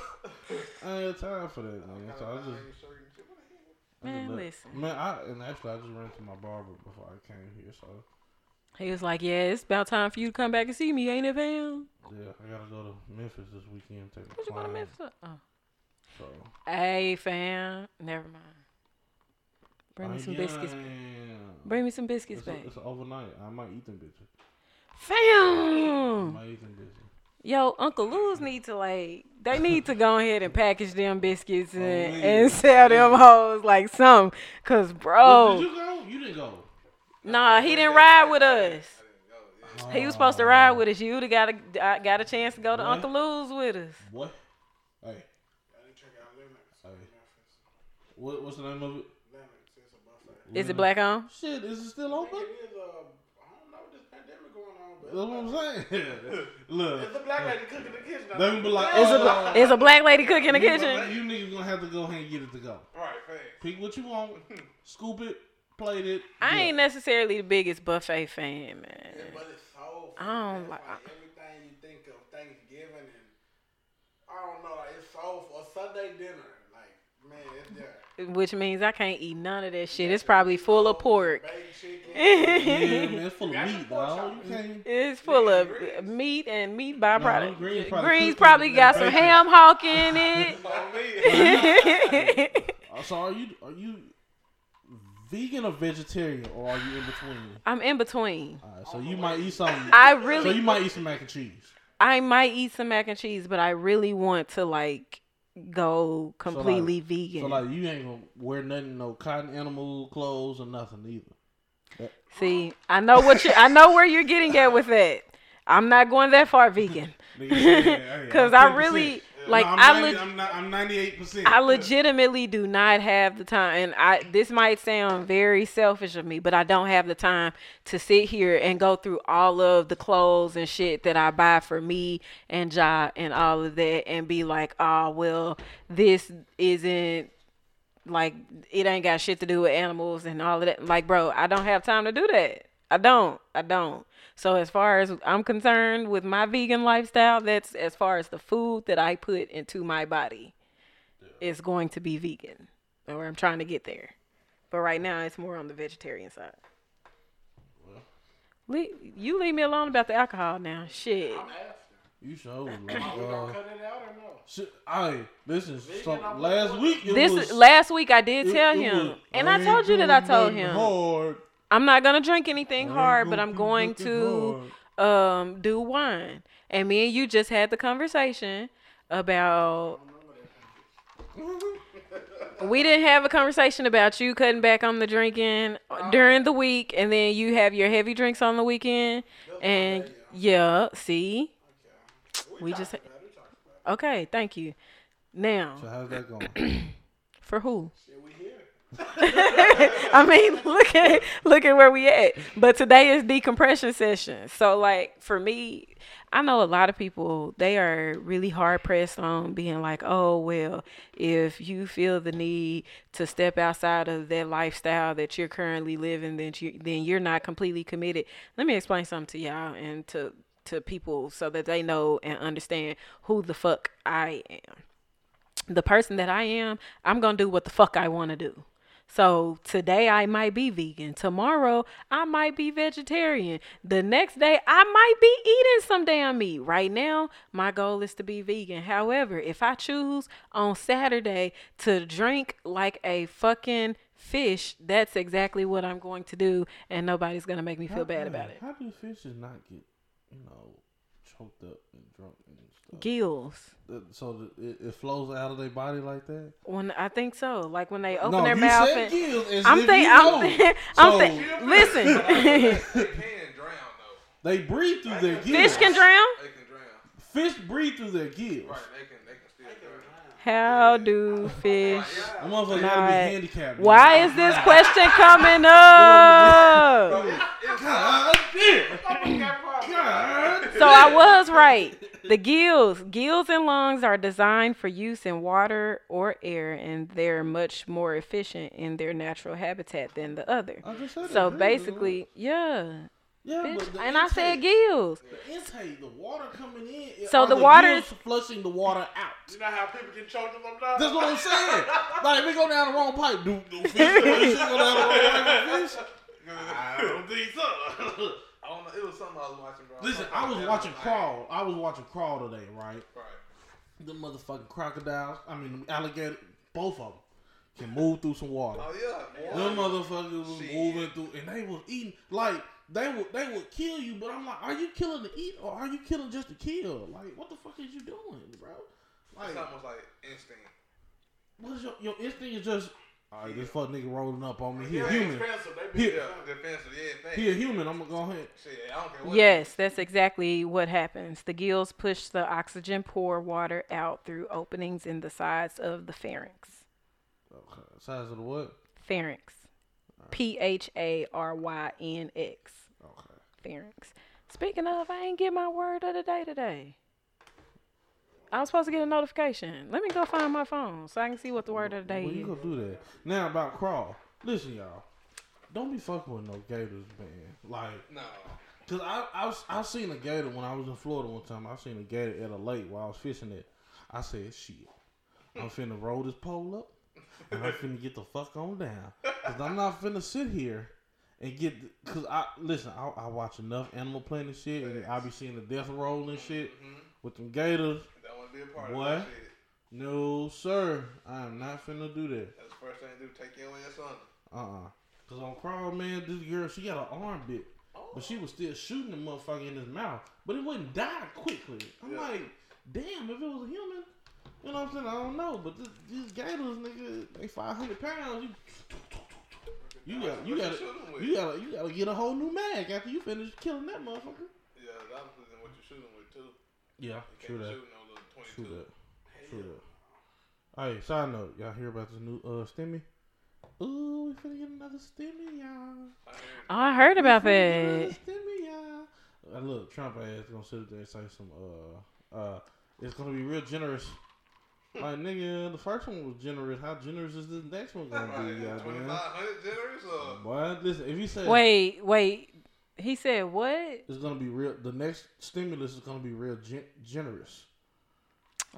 got time for that, man. So I just. I Man, just listen. Man, I and actually I just ran to my barber before I came here, so He was like, "Yeah, it's about time for you to come back and see me, ain't it, fam?" yeah, I gotta go to Memphis this weekend. Take What you going to Memphis? Oh. So Hey, fam. Never mind. Bring me oh, some biscuits. Bring me some biscuits It's, a, back. it's overnight. I might eat them bitches. I Fam. might eat them bitches. Yo, Uncle Lou's need to like they need to go ahead and package them biscuits oh, and, yeah. and sell them hoes like some. Cause Well, bro, did you go? You didn't go. Nah, he didn't ride with us. He was supposed to Oh, ride with us. You'd have got a uh, got a chance to go to What? Uncle Lou's with us. Boy, hey, I didn't check out Lennox. Hey. What, what's the name of it's a buffet. Is it black on? Shit, is it still open? think it is, uh, I don't know this pandemic going on, but That's what I'm saying. Look, it's a black lady cooking in the kitchen. I they think. be like, Is a oh, bla- is a black lady cooking in the kitchen? You niggas gonna have to go ahead and get it to go. Right, fast. Pick what you want, scoop it, plate it. I yeah. ain't necessarily the biggest buffet fan, man. Yeah, but it's so. I don't it's like- everything you think of Thanksgiving and I don't know. Like it's so for Sunday dinner. Like man, it's there. Which means I can't eat none of that shit. It's probably full of pork. Yeah, man, it's full of meat, pork dog. chop. You can't. It's full of Greens. meat and meat byproduct. greens greens probably probably, got some bacon. ham hock in it. On me. So are you are you vegan or vegetarian, or are you in between? I'm in between. All right, so you might eat some. I really. so you might eat some mac and cheese. I might eat some mac and cheese, but I really want to like go completely vegan. So like you ain't gonna wear nothing, no cotton animal clothes or nothing either. See, I know what you. I know where you're getting at with that. I'm not going that far vegan. Cause I really like I'm I 90 leg- I'm not, I'm 98 percent. I legitimately do not have the time, and I this might sound very selfish of me, but I don't have the time to sit here and go through all of the clothes and shit that I buy for me and Ja and all of that, and be like, oh well, this isn't like it ain't got shit to do with animals and all of that. Like, bro, I don't have time to do that. I don't. I don't. So as far as I'm concerned with my vegan lifestyle, that's as far as the food that I put into my body is going to be vegan. Or I'm trying to get there. But right now it's more on the vegetarian side. Le- you leave me alone about the alcohol now. Shit. You sure was like, We gonna uh, cut it out or no? shit, I listen. So, I'm last week it This was, last week I did it- tell it him, was, and I ain't told you that I told him Hard. I'm not gonna drink anything hard, but I'm going to um do wine. And me and you just had the conversation about we didn't have a conversation about you cutting back on the drinking during the week, and then you have your heavy drinks on the weekend. And yeah, see, We just- talked about it, we talked about okay, thank you. Now, So how's that going? for who? it. Shit, we here. I mean, look at look at where we at. But today is decompression session. So like for me, I know a lot of people they are really hard pressed on being like, "Oh, well, if you feel the need to step outside of that lifestyle that you're currently living, then you then you're not completely committed." Let me explain something to y'all and to to people so that they know and understand who the fuck I am the person that I am, I'm going to do what the fuck I want to do. So today I might be vegan. Tomorrow I might be vegetarian. The next day I might be eating some damn meat. Right now, my goal is to be vegan. However, if I choose on Saturday to drink like a fucking fish, that's exactly what I'm going to do, and nobody's going to make me feel How- bad about it. How do fishes not get, you know, choked up and drunk and? Gills. Uh, so it, it flows out of their body like that? When I think so, like when they open no, their you mouth said and gills as I'm thinking. I'm know. think So- think listen. they can drown though. They breathe through their gills. Fish can drown? They can drown. Fish breathe through their gills. Right, they can they can still drown. How do fish? The motherfucker gotta be Not- handicapped. Why is this question coming up? God damn. God. So I was right. The gills, gills and lungs are designed for use in water or air, and they're much more efficient in their natural habitat than the other. I just said So that, basically, yeah, yeah, bitch. but the and I said intake- gills. The intake, the water coming in. So are the water gills is- flushing the water out. You know how people get choked up sometimes? That's what I'm saying. like we go down the wrong pipe. Do do fish fish go down the wrong pipe fish? I don't think so. I don't know. It was something I was watching, bro. Listen, I was watching Crawl. I was watching Crawl today, right? Right. The motherfucking crocodiles. I mean, alligator. Both of them can move through some water. Oh yeah. Them motherfuckers was Shit. moving through, and they was eating like they would they would kill you. But I'm like, are you killing to eat or are you killing just to kill? Like, what the fuck is you doing, bro? Like, It's almost like instinct. what is your your instinct is just, all right, this fuck nigga rolling up on me. He a human. expensive. They be Yeah. Yeah. He a human. I'm gonna go ahead. Shit, I don't care what. Yes, that's exactly what happens. The gills push the oxygen poor water out through openings in the sides of the pharynx. Okay. Size of the what? Pharynx. P H A R Y N X. Okay. Pharynx. Speaking of, I ain't get my word of the day today. I was supposed to get a notification. Let me go find my phone so I can see what the word of the day Well, you is. gonna do that now about crawl. Listen, y'all. Don't be fucking with no gators, man. Like, No. cause I I was, I seen a gator when I was in Florida one time. I seen a gator at a lake while I was fishing it. I said, shit, I'm finna roll this pole up and I'm finna get the fuck on down. Cause I'm not finna sit here and get. Cause I listen, I, I watch enough Animal Planet shit, and I be seeing the death roll and shit mm-hmm. with them gators. That want to be a part What? of that shit. No, sir, I am not finna do that. That's the first thing to do. Take your ass on. Uh uh Cause on Crawl, man, this girl, she got an arm bit. But she was still shooting the motherfucker in his mouth. But it wouldn't die quickly. I'm Yeah. like, damn, if it was a human, you know what I'm saying? I don't know. But this, these gators, nigga, they 500 pounds. You, you got, you got, you got, you got to get a whole new mag after you finish killing that motherfucker. Yeah, that was what you're shooting with too. Yeah, You true that. Shoot no little True 22. that. True that. Hey, side note, y'all hear about this new uh stimmy? Ooh, we finna get another stimmy, y'all. I heard it. Oh, I heard about that. Stimmy, y'all. Uh, look, Trump ass gonna sit there and say some uh uh it's gonna be real generous. Like nigga, the first one was generous. How generous is this next one gonna Right, be, goddamn? 2500 generous or Boy, listen, if you say Wait, wait. He said what? it's gonna be real, the next stimulus is gonna be real gen- generous.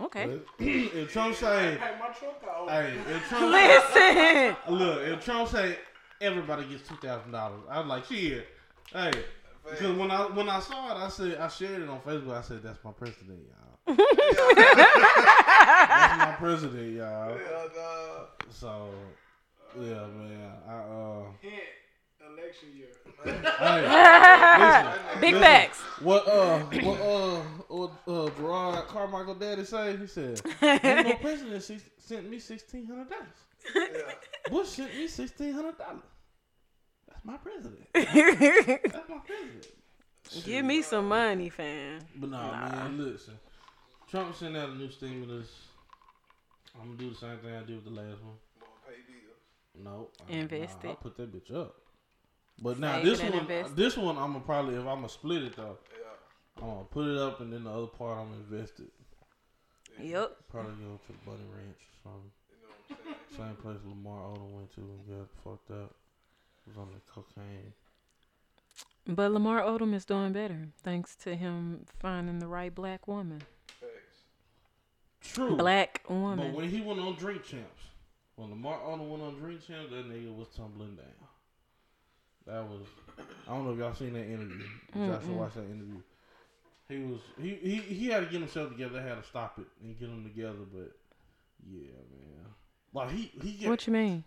Okay. But if Trump say, Hey, my hey, if Trump Listen. look, if Trump say everybody gets two thousand dollars, I was like, shit, hey. Because when I when I saw it, I said I shared it on Facebook. I said that's my president, y'all. that's my president, y'all. Yeah, dog. So yeah, man. I uh, Hint, election year. hey, Big listen. facts. what uh, what uh, what uh, Jerrod Carmichael daddy say? He said, "Ain't no president se- sent me sixteen hundred dollars." Yeah. Bush sent me sixteen hundred dollars. That's my president. That's my president. Give me some money, fam. But nah, Nah. man, listen. Trump sent out a new stimulus. I'm gonna do the same thing I did with the last one. Gonna pay bills. No, I- Invest nah, it. I'll put that bitch up. But now Save this and one, invest this one, I'm gonna probably if I'm gonna split it though, Yeah. I'm gonna put it up and then the other part I'm gonna invest it. Yep. Probably go to the Bunny Ranch or something. You know what I'm saying? Same place Lamar Odom went to and got fucked up. Was on the cocaine. But Lamar Odom is doing better thanks to him finding the right black woman. True. Black But woman. when he went on Drink Champs, when Lamar Odom went on Drink Champs, that nigga was tumbling down. That was I don't know if y'all seen that interview. Y'all should watch that interview. He was he, he he had to get himself together. They had to stop it and get him together. But yeah, man, like he he get What you mean?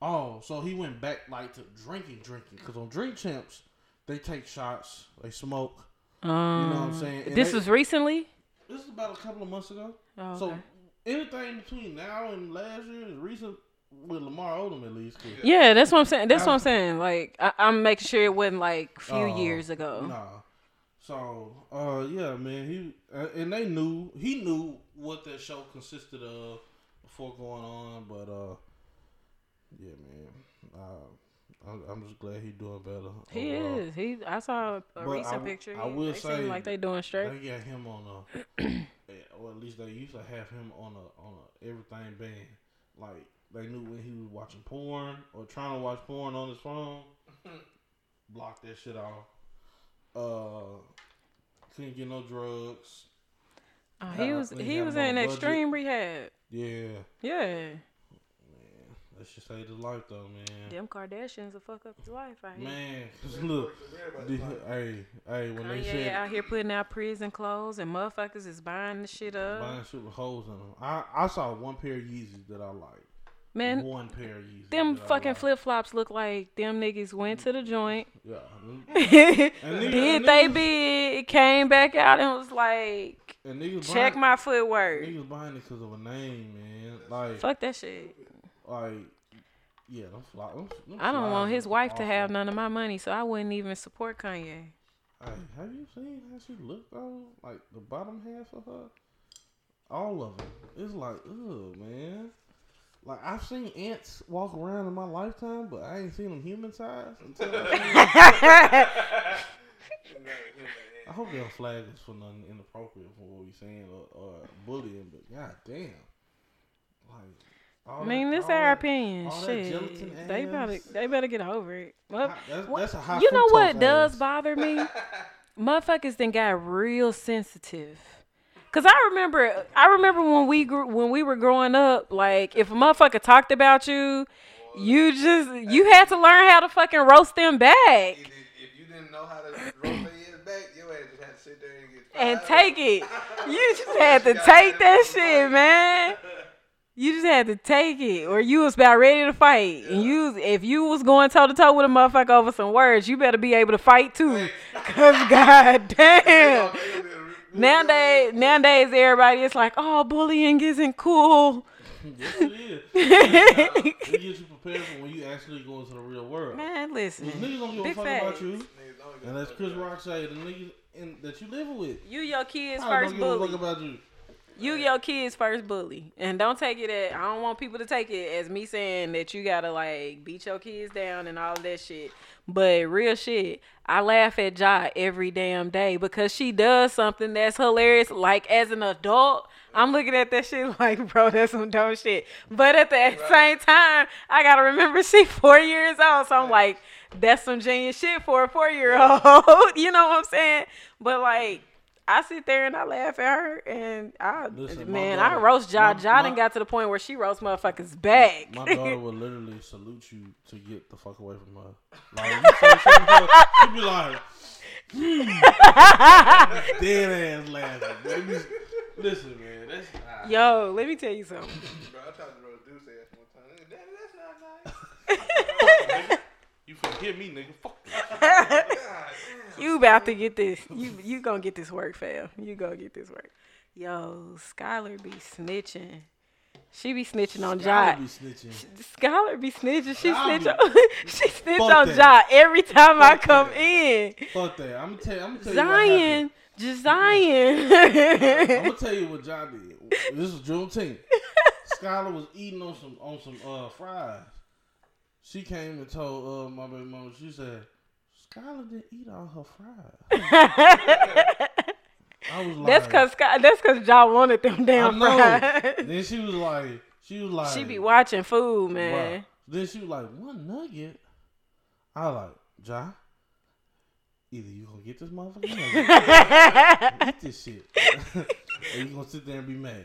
oh so he went back like to drinking drinking because on Drink Champs they take shots, they smoke. Um, know what I'm saying? And This they- was recently. This is about a couple of months ago. Oh, okay. So anything between now and last year is recent with Lamar Odom at least. yeah, that's what I'm saying. That's what I'm saying. Like I, I'm making sure it wasn't like a few Oh, years ago. Nah. So uh yeah man he uh, and they knew he knew what that show consisted of before going on but uh yeah man uh, I'm, I'm just glad he's doing better. He overall. is. He. I saw a But recent I picture. I will they say like they doing straight. They got him on a, eh, or at least they used to have him on a on a everything ban. Like they knew when he was watching porn or trying to watch porn on his phone, block that shit off. Uh, couldn't get no drugs. Oh, he was. He was him in budget. extreme rehab. Yeah, Yeah. man, let's just say his life though, man. Them Kardashians will fuck up his life. I hear. Man, 'cause look, the, hey, hey, when they Kanye said out here putting out prison clothes and motherfuckers is buying the shit up. buying shit with holes in them, I I saw one pair of Yeezys that I like. Man, one pair of Yeezys. them fucking flip flops look like them niggas went to the joint. Yeah. Did they bid, came back out and was like, check buying, my footwork. niggas buying it because of a name, man. Like, Fuck that shit. like, yeah, them fly, them, them I don't want his is wife to have none of my money, so I wouldn't even support Kanye. Hey, have you seen how she looked though? Like the bottom half of her, all of them. It's like, ugh, man. Like I've seen ants walk around in my lifetime, but I ain't seen them human size until. I, I hope they don't flag us for nothing inappropriate for what we saying or, or bullying, but god damn, like. all I mean, that- this all our that- opinion. all that Shit, gelatin they better they better get over it. Well, that's, that's a high you know what fructose does bother me? Motherfuckers then got real sensitive. Cause I remember, I remember when we grew, when we were growing up, like if a motherfucker talked about you, you just you had to learn how to fucking roast them back If, if you didn't know how to roast their back, your ass just had to sit there and get and take it. You just had to take that shit, man. You just had to take it, or you was about ready to fight, and you if you was going toe to toe with a motherfucker over some words, you better be able to fight too. Cause god damn. Nowadays, nowadays everybody is like, oh, bullying isn't cool. Yes, it is. it gets you prepared for when you actually go into the real world. Man, listen, Niggas don't give a fuck about you. And as Chris Rock said, the niggas in, that you living with. You your kids I first don't give a bully. fuck about you. You your kids first bully, and don't take it at. I don't want people to take it as me saying that you gotta like beat your kids down and all that shit. But real shit, I laugh at Ja every damn day because she does something that's hilarious. Like as an adult, I'm looking at that shit like, bro, that's some dumb shit. But at the same time, I gotta remember she four years old, so I'm like, that's some genius shit for a four year old. you know what I'm saying? But like. I sit there and I laugh at her, and I Listen, my man, I daughter- roast Ja. my- Ja done got to the point where she roast motherfuckers back. My daughter would literally salute you to get the fuck away from her. Like, you say something to her, she'd be like, hmm. dead ass laughing. Baby. Listen, man, that's ah. Yo, let me tell you something. Bro, I tried to roast Deuce ass one time. Daddy, that's not nice. You forgive me, nigga. Fuck you. You about to get this. You you gonna get this work, fam. You gonna get this work. Yo, Skylar be snitching. She be snitching on Skylar be snitching. Scholar be snitching. She I'll snitch be- on. she snitch Fuck on that. Ja every time I come that. in. Fuck that. I'm gonna tell. I'm gonna tell you what happened. Zion, just I'm Zion. gonna tell you what John did. This was Juneteenth. Skylar was eating on some on some uh fries. She came and told uh my baby mama. She said, "Skylar didn't eat all her fries." I was like, that's cause Sky, that's cause Ja wanted them I damn know. fries. then she was like, she was like, she be watching food, man. Then she was like, one nugget. I was like, Ja, either you gonna get this motherfucker nugget, eat this shit, or you gonna sit there and be mad.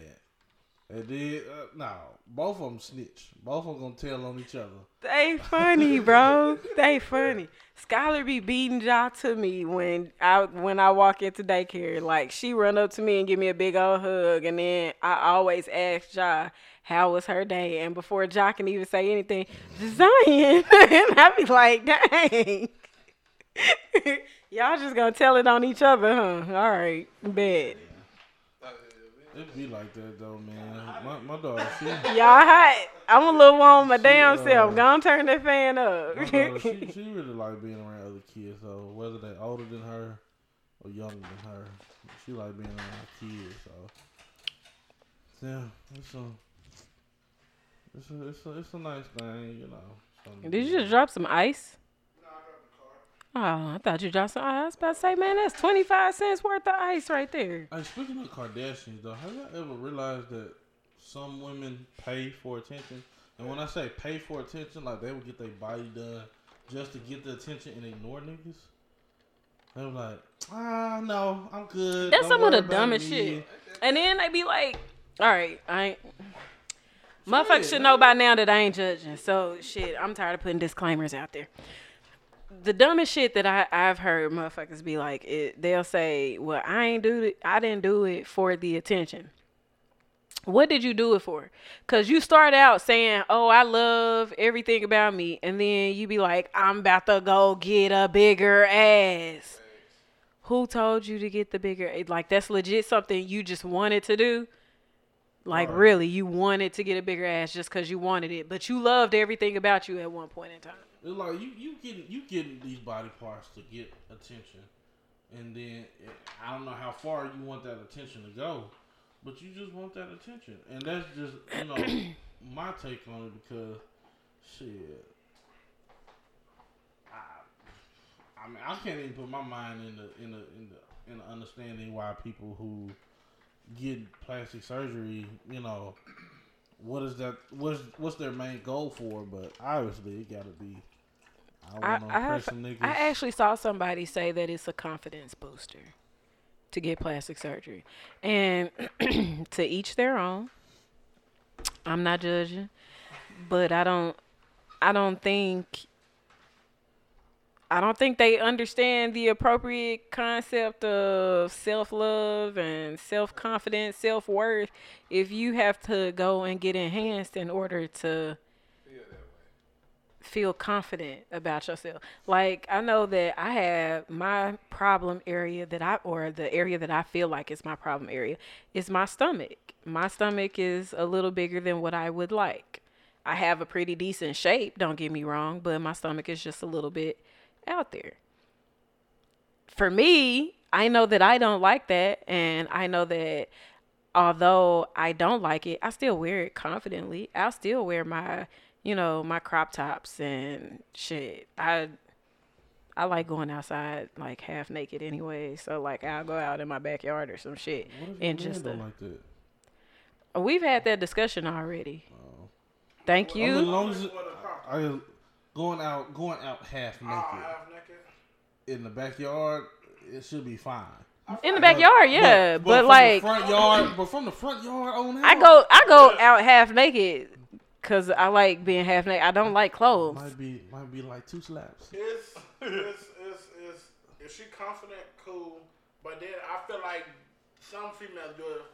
And then, uh, no, both of them snitch. Both of them gonna tell on each other. They funny, bro. They funny. Skylar be beating Ja to me when I when I walk into daycare. Like she run up to me and give me a big old hug, and then I always ask Ja how was her day, and before Ja can even say anything, Zion, and I be like, dang. Y'all just gonna tell it on each other, huh? All right, bet. It be like that though, man. My, my daughter, she, Y'all hot. I'm a little warm my damn uh, self. Go on, turn that fan up. my daughter, she, she really like being around other kids. So whether they older than her or younger than her, she like being around kids. So yeah, it's a it's a it's a, it's a nice thing, you know. Did you just drop some ice? Oh, I thought you dropped some ice. I was about to say, man, that's 25 cents worth of ice right there. Hey, speaking of Kardashians, though, have y'all ever realized that some women pay for attention? And when I say pay for attention, like they would get their body done just to get the attention and ignore niggas. They were like, ah, no, I'm good. That's Don't some of the dumbest me." shit. And then they be like, all right, I ain't. Motherfuckers should know by now that I ain't judging. So, shit, I'm tired of putting disclaimers out there. The dumbest shit that I, I've heard motherfuckers be like, it, they'll say, well, I ain't do it. I didn't do it for the attention. What did you do it for? Cause you start out saying, "Oh, I love everything about me," and then you be like, "I'm about to go get a bigger ass." Who told you to get the bigger? Like that's legit something you just wanted to do. Like Right. really, you wanted to get a bigger ass just cause you wanted it, but you loved everything about you at one point in time. It's like you you getting you getting these body parts to get attention, and then I don't know how far you want that attention to go, but you just want that attention, and that's just you know my take on it because shit. I, I mean, I can't even put my mind in the in the in the in the understanding why people who get plastic surgery, you know, what is that? What's what's their main goal for? But obviously, it got to be. I I, I, have. I actually saw somebody say that it's a confidence booster to get plastic surgery. And to each their own. I'm not judging, but I don't I don't think I don't think they understand the appropriate concept of self-love and self-confidence, self-worth if you have to go and get enhanced in order to feel confident about yourself. Like I know that I have my problem area that I or the area that I feel like is my problem area is my stomach. My stomach is a little bigger than what I would like. I have a pretty decent shape, don't get me wrong, but my stomach is just a little bit out there. For me, I know that I don't like that and I know that although I don't like it, I still wear it confidently. I'll still wear my, you know, my crop tops and shit. I I like going outside like half naked anyway. So like I'll go out in my backyard or some shit. what if and just a- don't like that? We've had that discussion already. Oh. Thank I mean, you. long as it, What. I, going out going out half Oh, naked half naked. in the backyard, it should be fine. In the backyard, yeah. But, from like the front yard, but from the front yard on out, I go I go out half naked cuz I like being half naked. I don't like clothes. Might be might be like two slaps. It's, it's, it's, it's, if she confident, cool. But then I feel like some females do it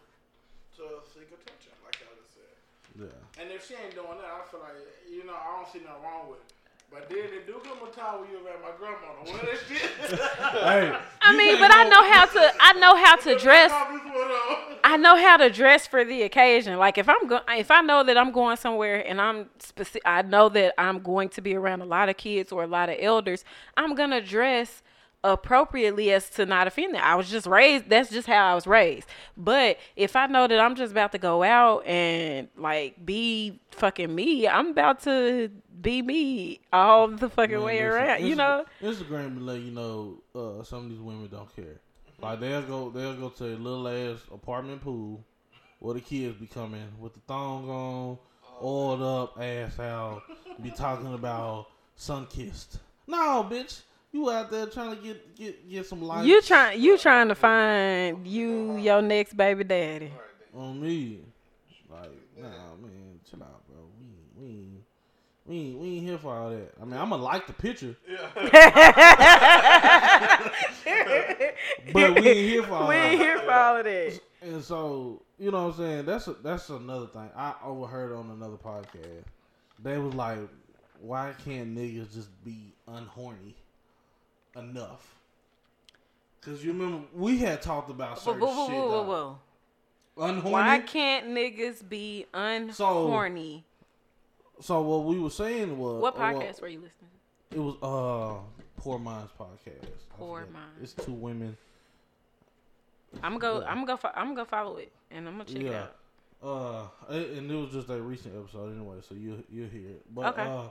to seek attention, like I just said. Yeah. And if she ain't doing that, I feel like, you know, I don't see nothing wrong with it. But then it do come a time when you at my grandmother. What that shit? Hey, I mean, but I know how to I know how to dress This one on. I I know how to dress for the occasion. Like if I'm going, if I know that I'm going somewhere and I'm specific, I know that I'm going to be around a lot of kids or a lot of elders. I'm gonna dress appropriately as to not offend them. I was just raised. That's just how I was raised. But if I know that I'm just about to go out and like be fucking me, I'm about to be me all the fucking Man, way around. You know. Instagram will let you know uh, some of these women don't care. Like they'll go, they'll go to a little ass apartment pool where the kids be coming with the thong on, oiled up, ass out, be talking about sun kissed. No, bitch, you out there trying to get get get some light You trying you trying to find you your next baby daddy. on me. Like, nah, man, chill out, bro. We we ain't- we ain't, we ain't here for all that. I mean, I'm gonna like the picture, Yeah. but we ain't here for all We that. We ain't here for all of that. And so, you know what I'm saying? That's a, that's another thing. I overheard on another podcast. They was like, why can't niggas just be unhorny enough? Cause you remember we had talked about certain whoa, whoa, shit. whoa, whoa, whoa. Unhorny. Why can't niggas be unhorny? so what we were saying was what uh, well, podcast were you listening to? It was uh Poor Minds podcast. Poor. Minds. It's two women. I'm gonna go. Yeah. I'm gonna go. Fo- I'm gonna go follow it, and I'm gonna check it yeah. out. Uh, and it was just a recent episode anyway, so you you hear it. But Okay. uh,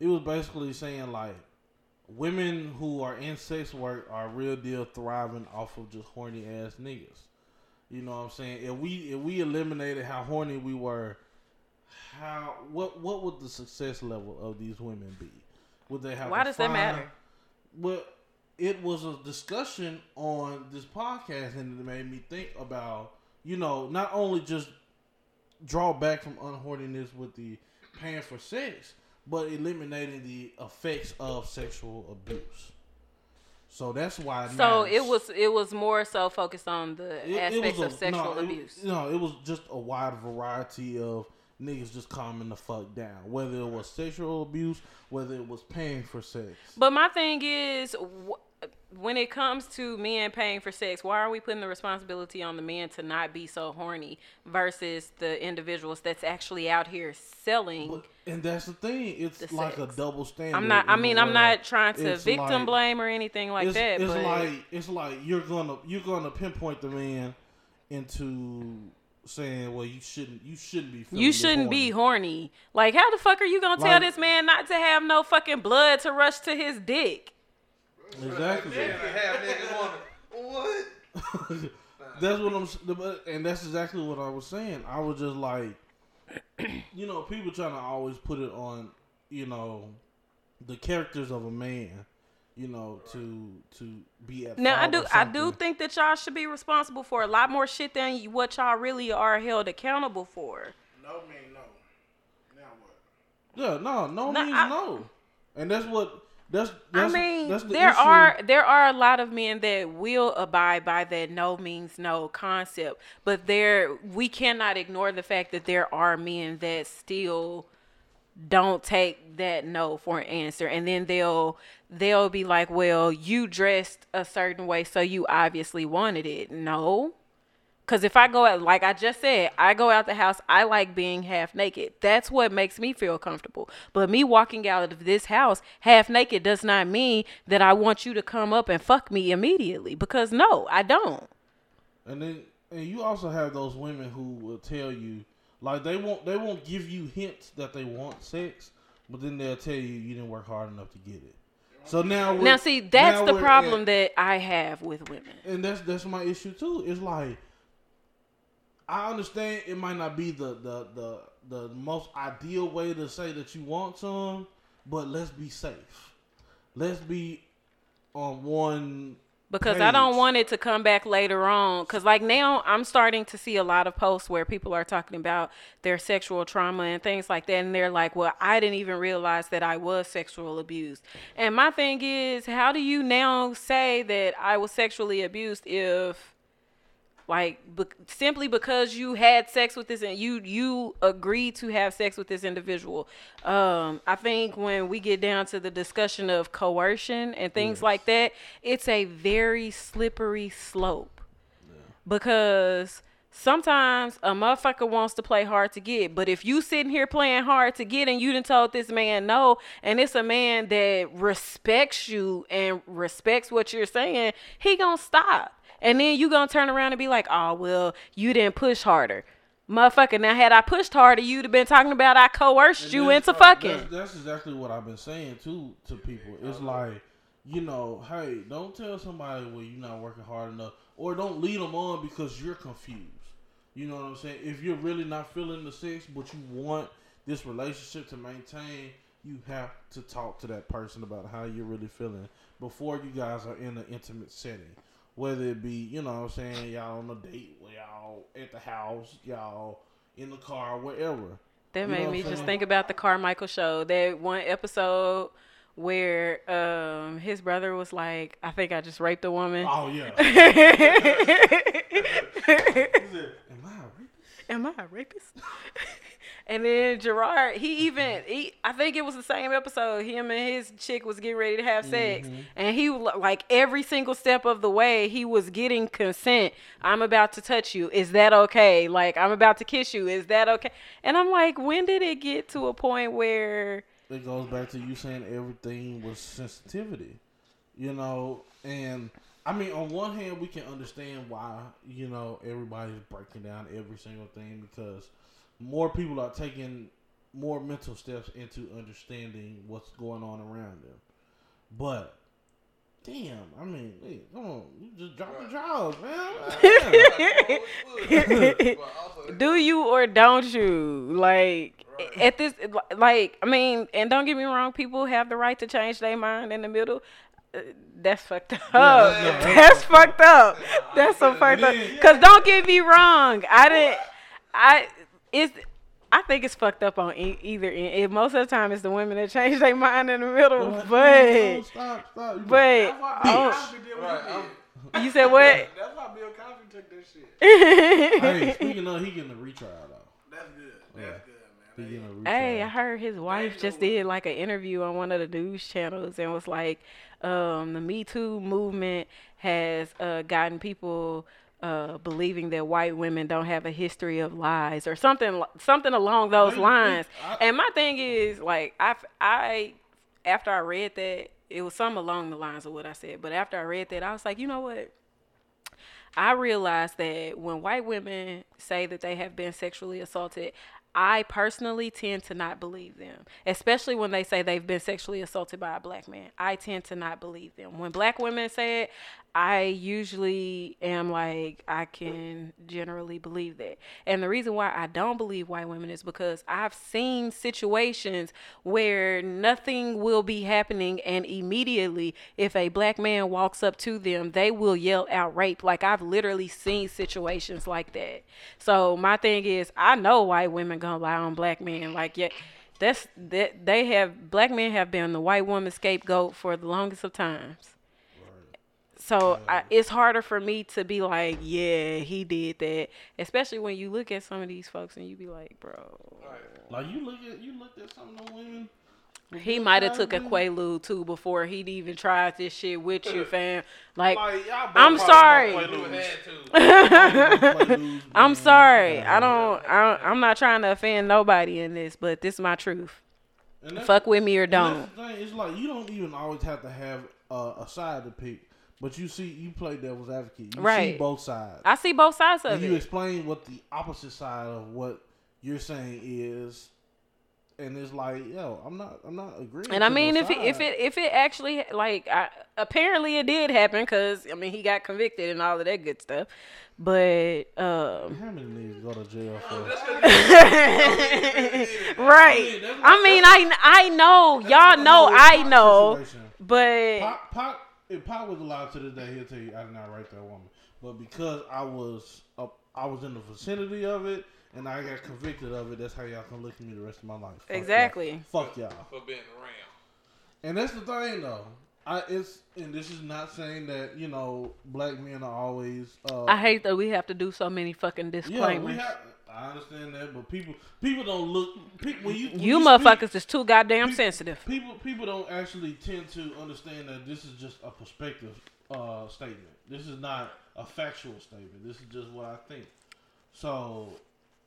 it was basically saying like women who are in sex work are real deal thriving off of just horny ass niggas. You know what I'm saying? If we if we eliminated how horny we were, how what what would the success level of these women be? Would they have? Why does that matter? Well, it was a discussion on this podcast, and it made me think about you know not only just draw back from unhorniness with the paying for sex, but eliminating the effects of sexual abuse. So that's why. It So matters. it was. It was more so focused on the It- it aspects of a- sexual no, it- abuse. no, it was just a wide variety of niggas just calming the fuck down. Whether it was sexual abuse, whether it was paying for sex. But my thing is, when it comes to men paying for sex, why are we putting the responsibility on the men to not be so horny versus the individuals that's actually out here selling? But, and that's the thing. It's The like a double standard. I'm not. I mean, I'm not trying to victim like- blame or anything like it's, that. It's but like it's like you're gonna you're gonna pinpoint the man into saying, well, you shouldn't you shouldn't be. feeling you shouldn't be horny. horny. Like, how the fuck are you gonna tell this man not to have no fucking blood to rush to his dick? Exactly. Yeah, have niggas wanna what? that's what I'm. And that's exactly what I was saying. I was just like, you know, people trying to always put it on, you know, the characters of a man, you know, to to be at. Now I do I do think that y'all should be responsible for a lot more shit than y- what y'all really are held accountable for. No mean no. Now what? Yeah, no, no No, means I- no, and that's what that's. I mean, that's the there issue. are there are a lot of men that will abide by that no means no concept, but there we cannot ignore the fact that there are men that still don't take that no for an answer and then they'll they'll be like well you dressed a certain way so you obviously wanted it no because if i go out like i just said i go out the house i like being half naked that's what makes me feel comfortable but me walking out of this house half naked does not mean that i want you to come up and fuck me immediately because no i don't And then and you also have those women who will tell you like they won't they won't give you hints that they want sex, but then they'll tell you you didn't work hard enough to get it. So now now see that's now the problem at- that i have with women and that's that's my issue too. It's like I understand it might not be the the the the most ideal way to say that you want some, but let's be safe. Let's be on one because I don't want it to come back later on. Because like now, I'm starting to see a lot of posts where people are talking about their sexual trauma and things like that, and they're like, "Well, I didn't even realize that I was sexual abused." And my thing is, how do you now say that I was sexually abused if? Like be- simply because you had sex with this and you you agreed to have sex with this individual um i think when we get down to the discussion of coercion and things like that it's a very slippery slope because sometimes a motherfucker wants to play hard to get. But if you sitting here playing hard to get and you done told this man no, and it's a man that respects you and respects what you're saying, he gonna stop. And then you gonna turn around and be like, oh well, you didn't push harder. Motherfucker, now had I pushed harder, you'd have been talking about I coerced And you into fucking. That's, that's exactly what I've been saying too to people. It's like, you know, hey, don't tell somebody well you're not working hard enough, or don't lead them on because you're confused. You know what I'm saying? If you're really not feeling the sex, but you want this relationship to maintain, you have to talk to that person about how you're really feeling before you guys are in an intimate setting. Whether it be, you know what I'm saying, y'all on a date, y'all at the house, y'all in the car, wherever. That You made me just think about the Carmichael show. That one episode where um his brother was like, I think I just raped a woman. Oh yeah. Am Am I a rapist? Am I a rapist? And then Jerrod, he even he I think it was the same episode. Him and his chick was getting ready to have sex, Mm-hmm. and he was like every single step of the way, he was getting consent. I'm about to touch you. Is that okay? Like I'm about to kiss you. Is that okay? And I'm like, when did it get to a point where? It goes back to you saying everything was sensitivity, you know. And I mean, on one hand, we can understand why you know everybody's breaking down every single thing because more people are taking more mental steps into understanding what's going on around them. But damn, I mean, hey, come on, you just drop the jaws, man. do you or don't you? Like at this like i mean and don't get me wrong people have the right to change their mind in the middle. Uh, that's fucked up. That's- no, that's, that's fucked up. That's so fucked up. Because don't get me wrong i didn't i it's I think it's fucked up on e- either end. It, most of the time, it's the women that change their mind in the middle. No, But, stop, stop. You but, That's why Bill oh, Cosby did what Right, he I'm- did. you said what? That's why Bill Cosby took that shit. hey, speaking of, he getting a retrial though. That's good. That's Yeah. good, He getting a retrial. Hey, I heard his wife know just what- did like an interview on one of the news channels and was like, um, the Me Too movement has uh, gotten people uh, believing that white women don't have a history of lies or something, something along those lines. I- and my thing is, like, I, I, after I read that, it was some along the lines of what I said. But after I read that, I was like, you know what? I realized that when white women say that they have been sexually assaulted, I personally tend to not believe them, especially when they say they've been sexually assaulted by a black man. I tend to not believe them. When black women say it, I usually am like, I can generally believe that. And the reason why I don't believe white women is because I've seen situations where nothing will be happening, and immediately, if a black man walks up to them, they will yell out rape. Like, I've literally seen situations like that. So, my thing is, I know white women gonna lie on black men. Like, yeah. That's that they have black men have been the white woman scapegoat for the longest of times. So I, it's harder for me to be like, yeah, he did that, especially when you look at some of these folks and you be like, bro, Like you look at you looked at some of them women. he might have took a quaalude too before he'd even tried this shit with you, fam. Like, Like, I'm sorry. gonna play You loose. had to. Play loose, I'm sorry, I don't, I I'm not trying to offend nobody in this, but this is my truth. And Fuck with me or don't. the thing, It's like you don't even always have to have uh, a side to pick, but you see, you play devil's advocate. You see both sides. I see both sides of and you explain what the opposite side of what you're saying is, and it's like, yo, I'm not, I'm not agreeing. And I mean, no if it, if it if it actually like I, apparently it did happen because I mean he got convicted and all of that good stuff, but um, how many niggas go to jail for? right. I mean, I I know y'all know I know, but Pop, Pop, if Pop was alive to this day, he'll tell you I did not rape that woman. But because I was up, I was in the vicinity of it, and I got convicted of it. That's how y'all can look at me the rest of my life. Fuck y'all. Exactly. Fuck y'all. For being around. And that's the thing, though. I it's and this is not saying that you know black men are always. Uh, I hate that we have to do so many fucking yeah, disclaimers. we have. I understand that, but people people don't look. People, when you when you speak- motherfuckers is too goddamn Pe- sensitive. People people don't actually tend to understand that this is just a perspective uh, statement. This is not a factual statement. This is just what I think. So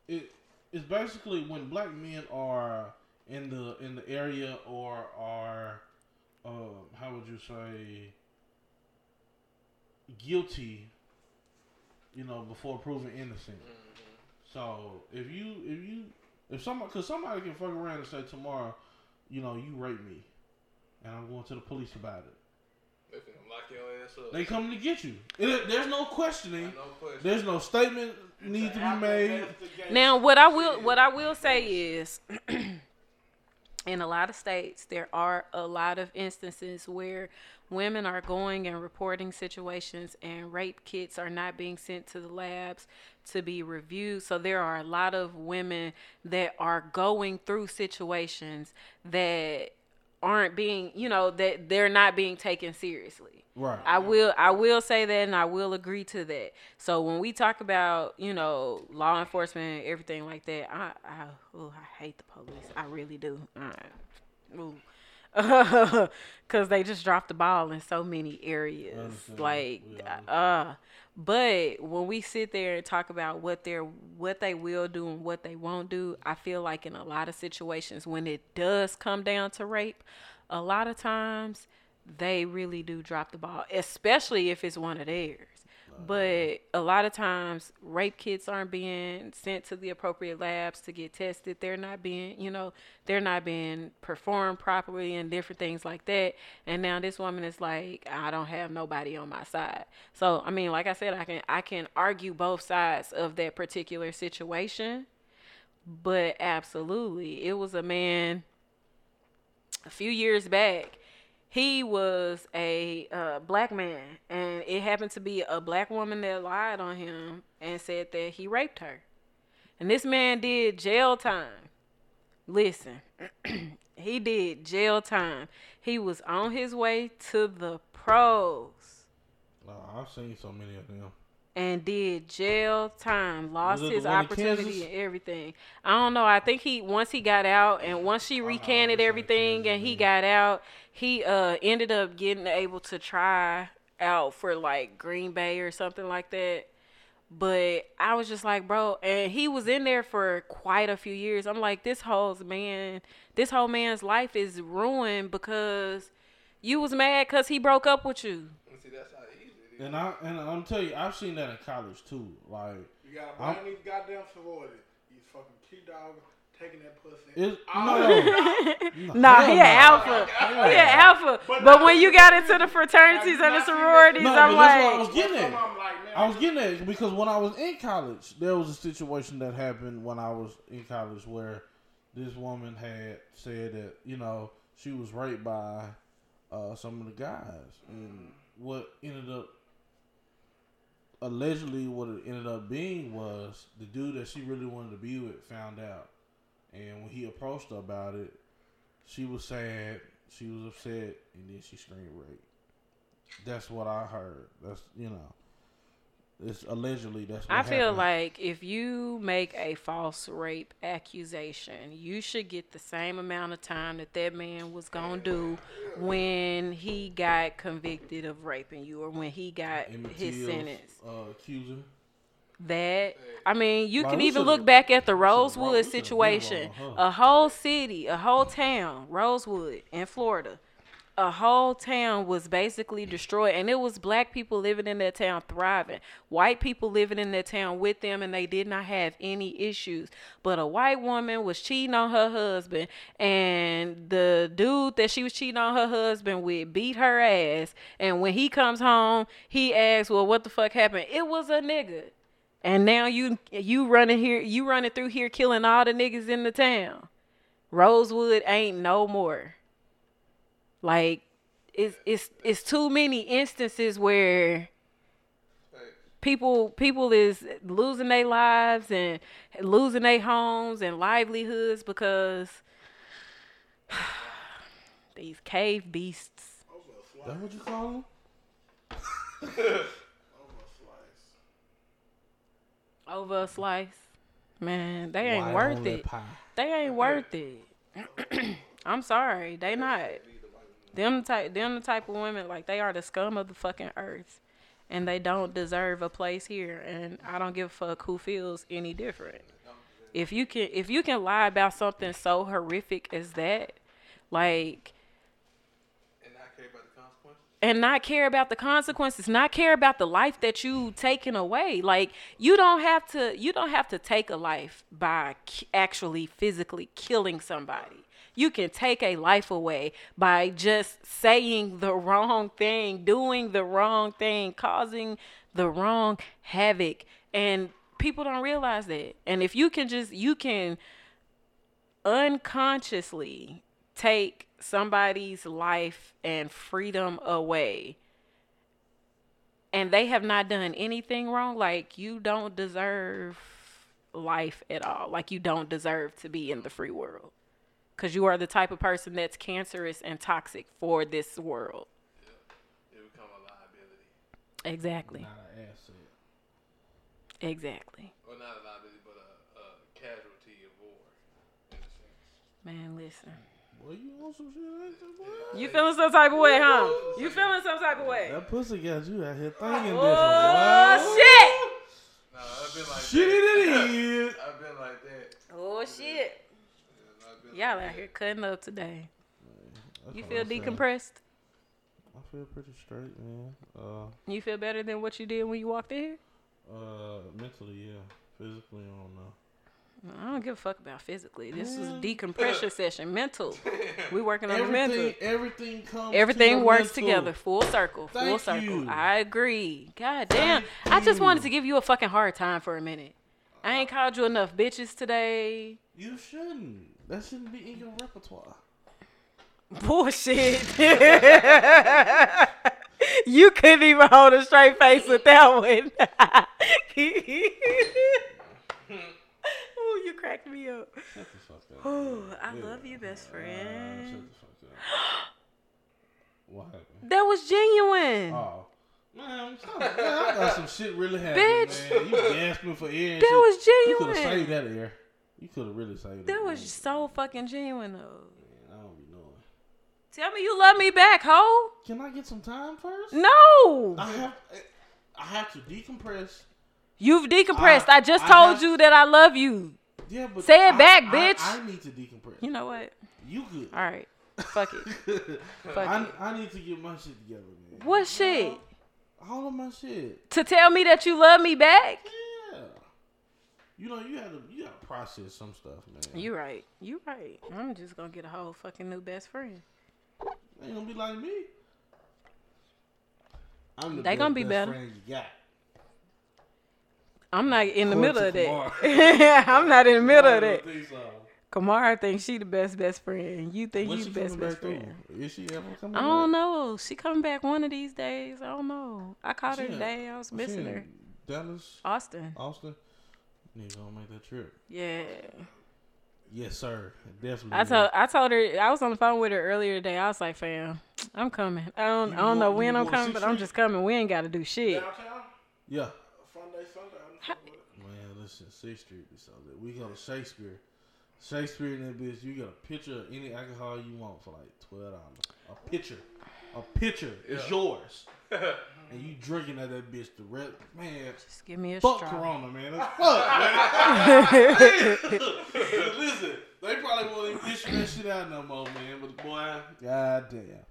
it it's basically when black men are in the in the area or are uh, how would you say guilty, you know, before proven innocent. So if you if you if somebody because somebody can fuck around and say tomorrow, you know, you rape me, and I'm going to the police about it. They finna lock your ass up. They coming to get you. It, there's no questioning. no question. There's no statement need to be made. Now, what I will what I will say is, in a lot of states, there are a lot of instances where women are going and reporting situations, and rape kits are not being sent to the labs to be reviewed. So there are a lot of women that are going through situations that aren't being, you know, that they're not being taken seriously. Right. I will I will say that and I will agree to that. So when we talk about, you know, law enforcement and everything like that, I I oh, I hate the police. I really do. Ooh. Cause they just dropped the ball in so many areas. Like do. uh but when we sit there and talk about what they're what they will do and what they won't do, I feel like in a lot of situations when it does come down to rape, a lot of times they really do drop the ball, especially if it's one of theirs. But a lot of times, rape kits aren't being sent to the appropriate labs to get tested. They're not being, you know, they're not being performed properly and different things like that. And now this woman is like, I don't have nobody on my side. So I mean, like I said, I can I can argue both sides of that particular situation. But absolutely, it was a man a few years back he was a uh, black man and it happened to be a black woman that lied on him and said that he raped her. And this man did jail time. Listen he did jail time. He was on his way to the pros. I've seen so many of them. And did jail time, lost Was it the his opportunity and everything. I don't know. I think he once he got out and once she Oh, recanted everything and he got out, he uh ended up getting able to try out for like Green Bay or something like that. But I was just like, bro, and he was in there for quite a few years. I'm like, this whole man, this whole man's life is ruined because you was mad because he broke up with you. And see, that's how easy it is. And I and I'm telling you, I've seen that in college too. Like You gotta I'm- blame these goddamn sorority. These fucking Q-Dog taking that pussy. it's Oh. no, Nah, he no. an alpha. He an alpha. But But when you got into the fraternities and the sororities, No, I'm but that's what I like, was getting at. of 'em like, man, I was getting at because when I was in college, there was a situation that happened when I was in college where this woman had said that you know she was raped by uh, some of the guys, and what ended up allegedly what it ended up being was the dude that she really wanted to be with found out, and when he approached her about it, she was sad, she was upset, and then she screamed rape. That's what I heard. That's you know. It's allegedly that's. What I feel happened. like if you make a false rape accusation, you should get the same amount of time that that man was gonna do when he got convicted of raping you or when he got Emmett his Till's, sentence. Uh, accuser. That I mean, you Like, can even look back at the we should've rolled- Rosewood situation. A whole city, a whole town, Rosewood in Florida. A whole town was basically destroyed, and it was black people living in that town thriving. White people living in that town with them, and they did not have any issues. But a white woman was cheating on her husband, and the dude that she was cheating on her husband with beat her ass. And when he comes home, he asks, "Well, what the fuck happened?" It was a nigga. And now you you running here, you running through here killing all the niggas in the town. Rosewood ain't no more. Like it's it's it's too many instances where people people is losing their lives and losing their homes and livelihoods because these cave beasts. over a slice. That what you call him? Over a slice. over a slice. Man, they ain't White worth it. They ain't worth it. I'm sorry, they not. Them type, them the type of women like they are the scum of the fucking earth, and they don't deserve a place here. And I don't give a fuck who feels any different. If you can, if you can lie about something so horrific as that, like And not care about the consequences. not care about the life that you taken away. Like you don't have to you don't have to take a life by actually physically killing somebody. You can take a life away by just saying the wrong thing, doing the wrong thing, causing the wrong havoc. And people don't realize that. And if you can just you can unconsciously take somebody's life and freedom away and they have not done anything wrong like you don't deserve life at all like you don't deserve to be in the free world because you are the type of person that's cancerous and toxic for this world It become a liability. exactly Not an asset. exactly Or not a liability, but a, a casualty of war. In a sense. man listen Boy, you want some shit like that, boy? you feeling some type of way huh you feeling some type of way That pussy got you out here thinking oh different, shit No, I've been like Shit that. it is. I've been like that. oh shit Yeah, I've been y'all out here cutting up today That's you feel decompressed I feel pretty straight, man. Uh, you feel better than what you did when you walked in here uh, mentally, yeah. Physically, I don't know. I don't give a fuck about physically. This is a decompression session. Mental. We working on the mental. Everything, everything comes. Everything your works together. Full circle. Full Thank circle. you. I agree. God damn. Thank I just wanted to give you a fucking hard time for a minute. I ain't called you enough bitches today. You shouldn't. That shouldn't be in your repertoire. Bullshit. you couldn't even hold a straight face with that one. Ooh, you cracked me up. Shut the fuck up. Ooh, I Yeah. love you, best Uh, friend. shut the fuck up. what happened? That was genuine. Oh. Man, stop. man, I got some shit really happening, Bitch. man. You gasping for air that shit. was genuine. You could have saved that air. You could have really saved That That was man. so fucking genuine though. Man, I don't be knowing. Tell me you love me back, ho. Can I get some time first? No. I have, I have to decompress. You've decompressed. I, just I told have- you that I love you. Yeah, but Say it I- back, I- bitch. I, need to decompress. You know what? You good? All right. Fuck it. Fuck I, it. I need to get my shit together, man. What shit? All of my shit. To tell me that you love me back? Yeah. You know, you have to you gotta process some stuff, man. You right. You right. I'm just gonna get a whole fucking new best friend. ain't gonna be like me. I'm the They best, gonna be best better. friend you got. I'm not in the According middle to of that. I'm not in the middle of that. so. Kamara thinks she the best best friend. You think When you the best best friend. through? Is she ever coming I don't know. She coming back one of these days. I don't know. I called her She in- today. I was She missing in her. Dallas, Austin. Austin. Need to make that trip. Yeah. Yes, sir. Definitely. I told I told her I was on the phone with her earlier today. I was like, fam, I'm coming. I don't You I don't know go- when I'm coming, but I'm just coming. We ain't gotta do shit. Downtown, Yeah. fun day Sunday. I'm fucking with it. Man, listen, Sixth Street is so good. We go to Shakespeare. Shakespeare in that bitch, you get a picture of any alcohol you want for like twelve dollars. A picture. A picture is yours. and you drinking at that bitch the rest man. Just give me a Fuck straw. Corona, man. That's fuck, man. Listen, they probably won't even issue that shit out no more, man. But boy, goddamn.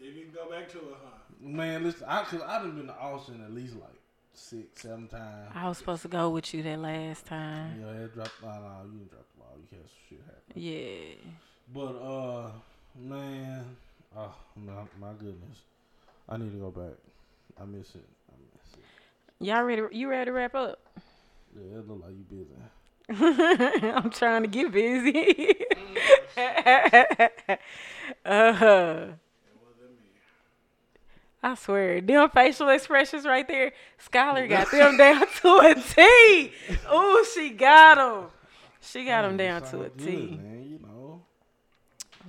You can go back to it, huh? Man, listen, I cause I done been to Austin at least like six, seven times. I was supposed to go with you that last time. You know, it dropped. No, no, you didn't drop the ball. You had some shit happen. Yeah. But uh, man, oh my, my goodness, I need to go back. I miss it. I miss it. Y'all ready? You ready to wrap up? Yeah, it look like you busy. I'm trying to get busy. uh, huh. I swear, them facial expressions right there, Skylar got them down to a T. Ooh, she got them. She got Man, down to a good, T. man. You know,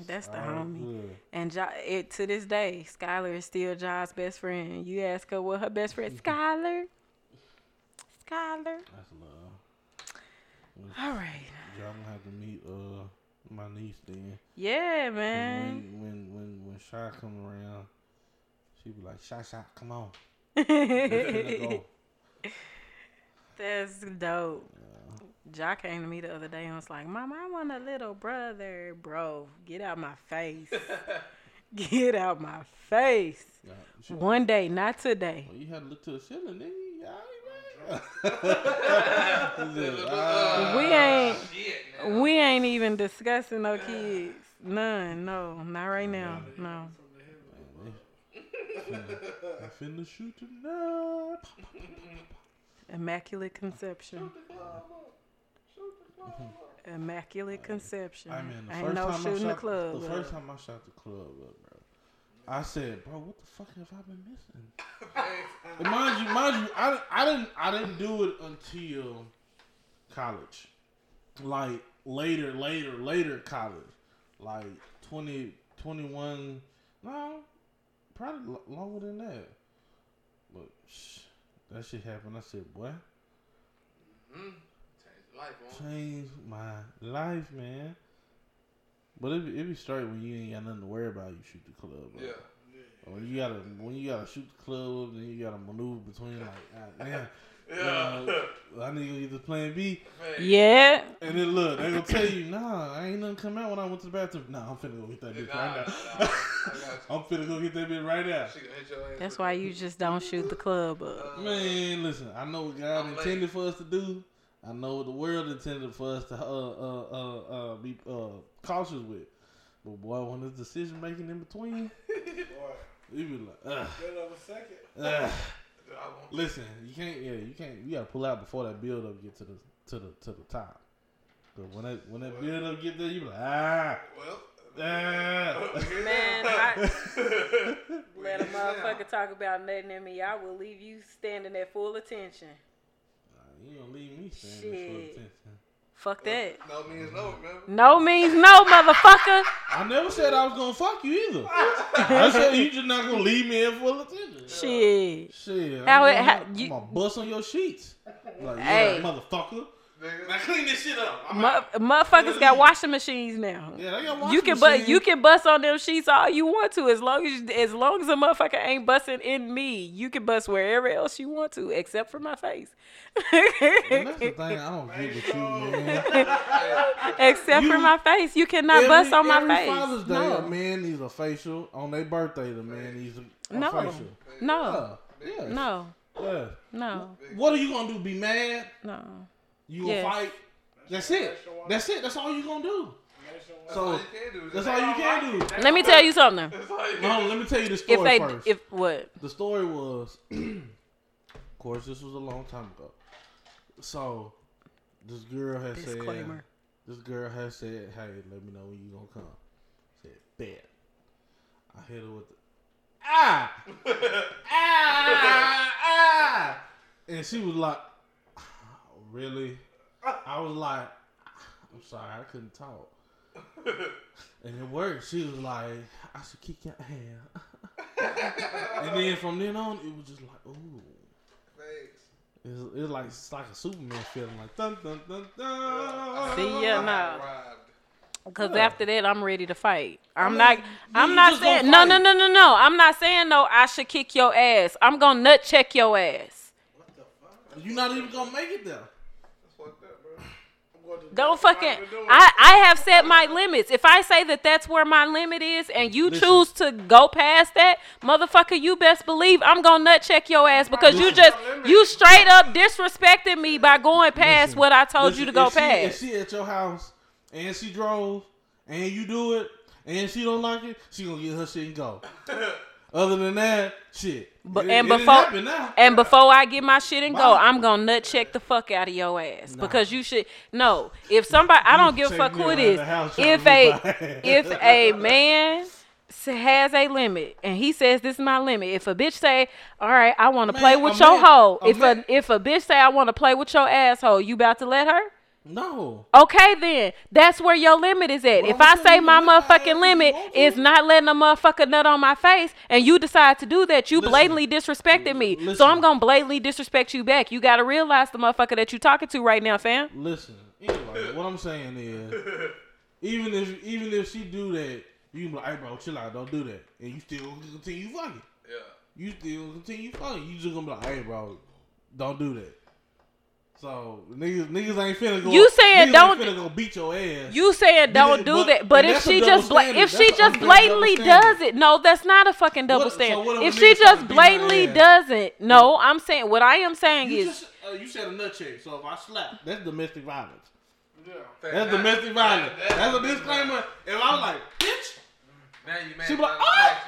That's the homie. good. And jo- it, to this day, Skylar is still John's best friend. You ask her what her best friend, Skylar. Skylar. That's love. All right. Y'all gonna have to meet uh my niece then. Yeah, man. When when when when Shy come around, she be like, "Shy Shy, come on." That's dope. Ja came to me the other day and was like, Mom, I want a little brother. Bro, get out my face. get out my face. Yeah, she- One day, not today. well, you had to look to the ceiling, nigga. You all right, man? He said, "Ah." We ain't Shit, we ain't even discussing no kids. None, no, not right now. No. I finna shoot tonight. Immaculate conception. Immaculate conception. I mean, the Ain't first no time I shooting shot the club. the up. first time I shot the club up, bro, I said, bro, what the fuck have I been missing? And mind you, mind you, I, I didn't I didn't do it until college, like later, later, later college, like 20, 21, no, probably lo- longer than that. But shh, that shit happened. I said, boy, Mm-hmm. Change life, on. changed my life, man. But it be, it be straight when you ain't got nothing to worry about. You shoot the club. up. Yeah. When you gotta when you gotta shoot the club, then you gotta maneuver between like, ah, man, Yeah. uh, I need to get this plan B. Yeah. And then look, they gonna tell you, nah, I ain't nothing come out when I went to the bathroom. Nah, I'm finna go get that bitch Nah, right nah, now. nah. I got I'm finna go get that bitch right now. you. She gonna hit your ass. That's why you just don't shoot the club up. Man, listen, I know what God I'm intended for us to do. I know what the world intended for us to uh uh uh, uh be uh cautious with. But boy, when there's decision making in between, Boy, you be like, ugh, good of a second. ugh. Listen, you can't. Yeah, you can't. You gotta pull out before that build up get to the to the to the top. But when that when that build up get there, you be like, ah, Well. ah. Man, I let a motherfucker talk about nothing in me. I will leave you standing at full attention. Nah, you don't leave me standing for Shit. Fuck that. No means no, remember? No means no, motherfucker. I never said I was gonna fuck you either. I said you just not gonna leave me in full attention. Shit. Shit, How I'm, it- gonna, how- I'm gonna bust on your sheets. Like, yeah, Hey. motherfucker. Nigga. Now clean this shit up. I'm motherfuckers got washing machines now. Yeah, they got washing You washing can but machines. you can bust on them sheets all you want to as long as as long as a motherfucker ain't busting in me. You can bust wherever else you want to except for my face. And that's the thing I don't get with you, man. except for my face. You cannot every, bust on my every face. Father's Day, no. a man needs a facial. On their birthday, the man needs a, a No. facial. no. Yeah, yeah, No. yeah. No. What are you gonna do? Be mad? No. You gonna Yes. fight? That's it. That's it. That's all you're gonna do. That's So all you can do. that's all you can do. Let me tell you something. That's all you No, let me tell you the If story they first. if what? the story was, of course, this was a long time ago. So, this girl has Disclaimer. said, this girl has said, "Hey, let me know when you gonna come." I said, "Bet." I hit her with the ah, ah, ah, and she was like, "Really?" I was like, "I'm sorry, I couldn't talk." And it worked. She was like, I should kick your ass. and then from then on, it was just like, ooh. Thanks. It's, it's like it's like a Superman feeling, like dun dun dun dun. See, yeah, I no. Because Yeah. after that, I'm ready to fight. I'm mean, not. I'm not saying no, no, no, no, no. I'm not saying no. I should kick your ass. I'm gonna nut check your ass. What the fuck? You're not even gonna make it there. That's fucked up, bro. I'm going to Don't fucking. I'm. I I have set my limits. If I say that that's where my limit is, and you Listen. choose to go past that, motherfucker, you best believe I'm gonna nut check your ass because you just you straight up disrespected me by going past Listen, what I told you to go if she, If she at your house and she drove and you do it and she don't like it, she gonna get her shit and go. Other than that, shit. But It- and it before and before I get my shit and go, I'm gonna nut check the fuck out of your ass Nah. because you should no. If somebody, I don't give a fuck who it is. the house trying If a whip my ass. if a man has a limit and he says this is my limit, if a bitch say, "All right, I want to play with your man- hoe," a if man- a if a bitch say, "I want to play with your asshole," you about to let her? No. Okay, then that's where your limit is at. Well, if I'm I telling say my let my ass motherfucking limit is not letting a motherfucker nut on my face, and you decide to do that, you Listen. blatantly disrespected me. So I'm gonna blatantly disrespect you back. You gotta realize the motherfucker that you talking to right now, fam. Listen, anyway, what I'm saying is, even if even if she do that, you can be like, hey bro, chill out, don't do that, and you still continue fucking. Yeah. you still continue fucking. You just gonna be like, hey, bro, don't do that. So niggas, niggas ain't finna go. You saying don't- finna go beat your ass. You saying don't Nigga, do but- that, but if she just bla- if she just blatantly does it, no, that's not a fucking double What- standard. what if a if nigga she just blatantly doesn't, no, I'm saying what I am saying You is just uh, you said a nut check. So if I slap, that's domestic violence. Yeah. That's domestic violence. That's a disclaimer. If I was like, bitch, Now you mad. She be like, about "Ah!"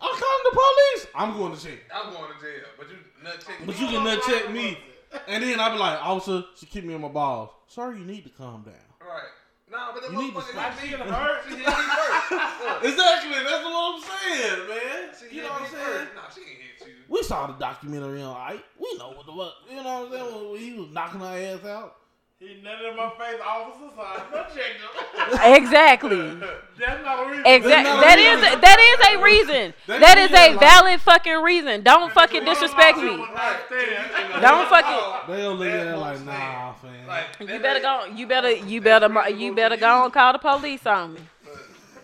I'm calling the police. I'm going to jail. I'm going to jail, but you nut check. But you can nut check me. And then I be like, officer, she kicked me in my balls. Sir, you need to calm down. Right. Nah, but the You motherfucker hit me first. She hit me first. Exactly. That's what I'm saying, man. She You know what I'm saying? first. Nah, she ain't hit you. We saw the documentary on Ike. We know what the fuck. You know what I'm saying? When he was knocking our ass out. He nutted in my face, officer, so I nut checked him. exactly. That's not a reason. Exactly. not a That reason. is that is a reason. That That is is a like- valid fucking reason. Don't fucking disrespect me. Don't fucking. Oh, they gonna look at it like, nah, fam. Like, You better go. You better. You better. You better go and call the police on me.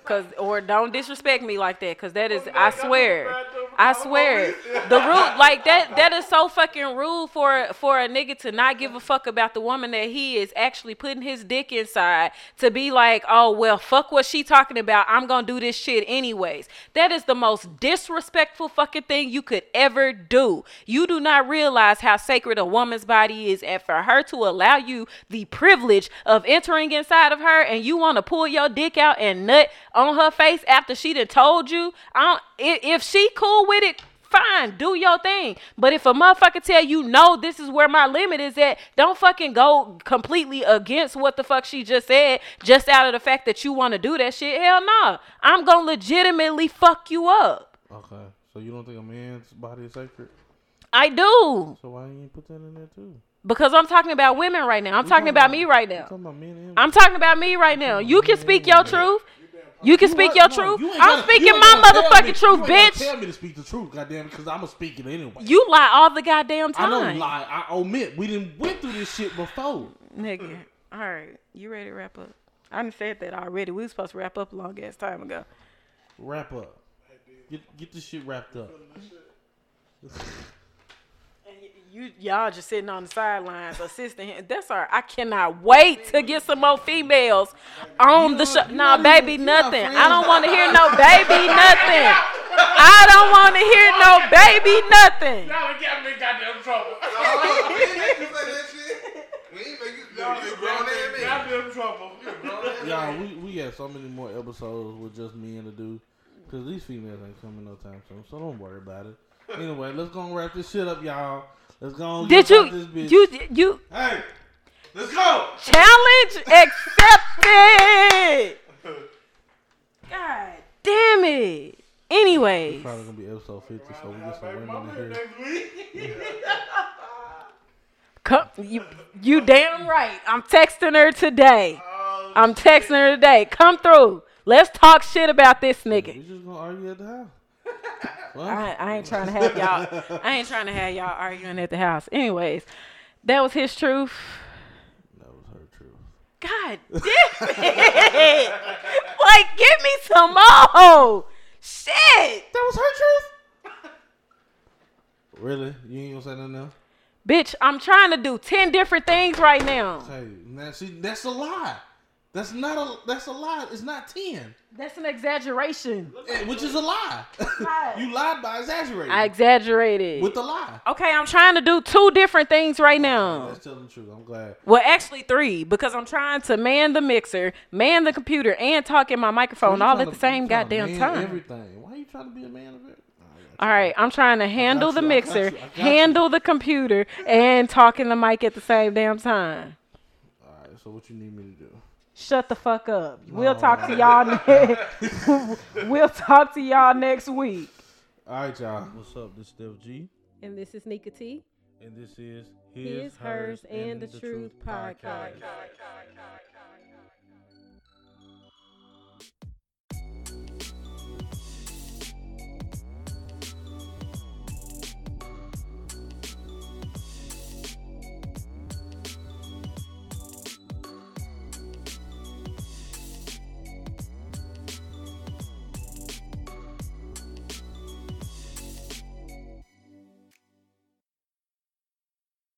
Cause or don't disrespect me like that. Cause that is. I swear. I swear. The rude like that. That is so fucking rude for for a nigga to not give a fuck about the woman that he is actually putting his dick inside. To be like, oh well, fuck what she talking about. I'm gonna do this shit anyways. That is the most disrespectful fucking thing you could ever do. You do not realize how sacred a woman's body is, and for her to allow you the privilege of entering inside of her, and you want to pull your dick out and nut on her face after she done told you. I don't, if she cool with it. Fine, do your thing. But if a motherfucker tell you no, this is where my limit is at, don't fucking go completely against what the fuck she just said, just out of the fact that you want to do that shit. Hell no. I'm gonna legitimately fuck you up. Okay. So you don't think a man's body is sacred? I do. So why you put that in there too? Because I'm talking about women right now. I'm We talking about me right now. talking about I'm talking about me right now. You can speak your truth. You can You speak your No, truth. you ain't I'm speaking you my gotta me- motherfucking you truth, ain't gotta bitch. Tell me to speak the truth, goddamn, because I'm gonna speak it anyway. You lie all the goddamn time. I don't lie. I omit. We didn't went through this shit before. Nigga. All right. You ready to wrap up? I done said that already. We was supposed to wrap up a long ass time ago. Wrap up. Get get this shit wrapped up. And y- you y'all just sitting on the sidelines assisting him. That's all right. I cannot wait to get some more females on the show. you Nah, baby, even- you not nothing. I don't want to hear no baby nothing. I don't want to hear no baby nothing. Y'all got me in goddamn trouble. We ain't make you say that shit. We ain't make you. Y'all You got grown me ass in man. goddamn trouble. Grown Y'all, we, we got so many more episodes with just me and to do. Because these females ain't coming no time soon. So don't worry about it. Anyway, let's go and wrap this shit up, y'all. Let's go Did you you you Hey, let's go. challenge accepted? God damn it. Anyways, Probably gonna be episode 50, so we get some women in here. come, you you damn right. I'm texting her today. Oh, I'm texting her today. Come through. Let's talk shit about this nigga. just gonna argue at the house. What? I, I ain't trying to have y'all. I ain't trying to have y'all arguing at the house. Anyways, that was his truth. That was her truth. God damn it! like, give me some more shit, That was her truth. really? You ain't gonna say nothing else? bitch. I'm trying to do ten different things right now. Hey, now see, that's a lie. That's not a. That's a lie. It's not ten, That's an exaggeration. Which is a lie. Lie. you lied by exaggerating I exaggerated. with the lie. Okay, I'm trying to do two different things right now. Let's tell the truth. I'm glad. Well, actually three, because I'm trying to man the mixer, man the computer, and talk in my microphone all at the same you tryna goddamn man time. Everything. Why are you trying to be a man of it? Nah, I got you. All right, I'm trying to handle you, the I got mixer, you, I got you. handle the computer, and talk in the mic at the same damn time. All right. So what you need me to do? Shut the fuck up. We'll talk to y'all. Ne- we'll talk to y'all next week. All right, y'all. What's up? This is Steph G, And this is Nika T. and this is His, Hers, and the Truth podcast.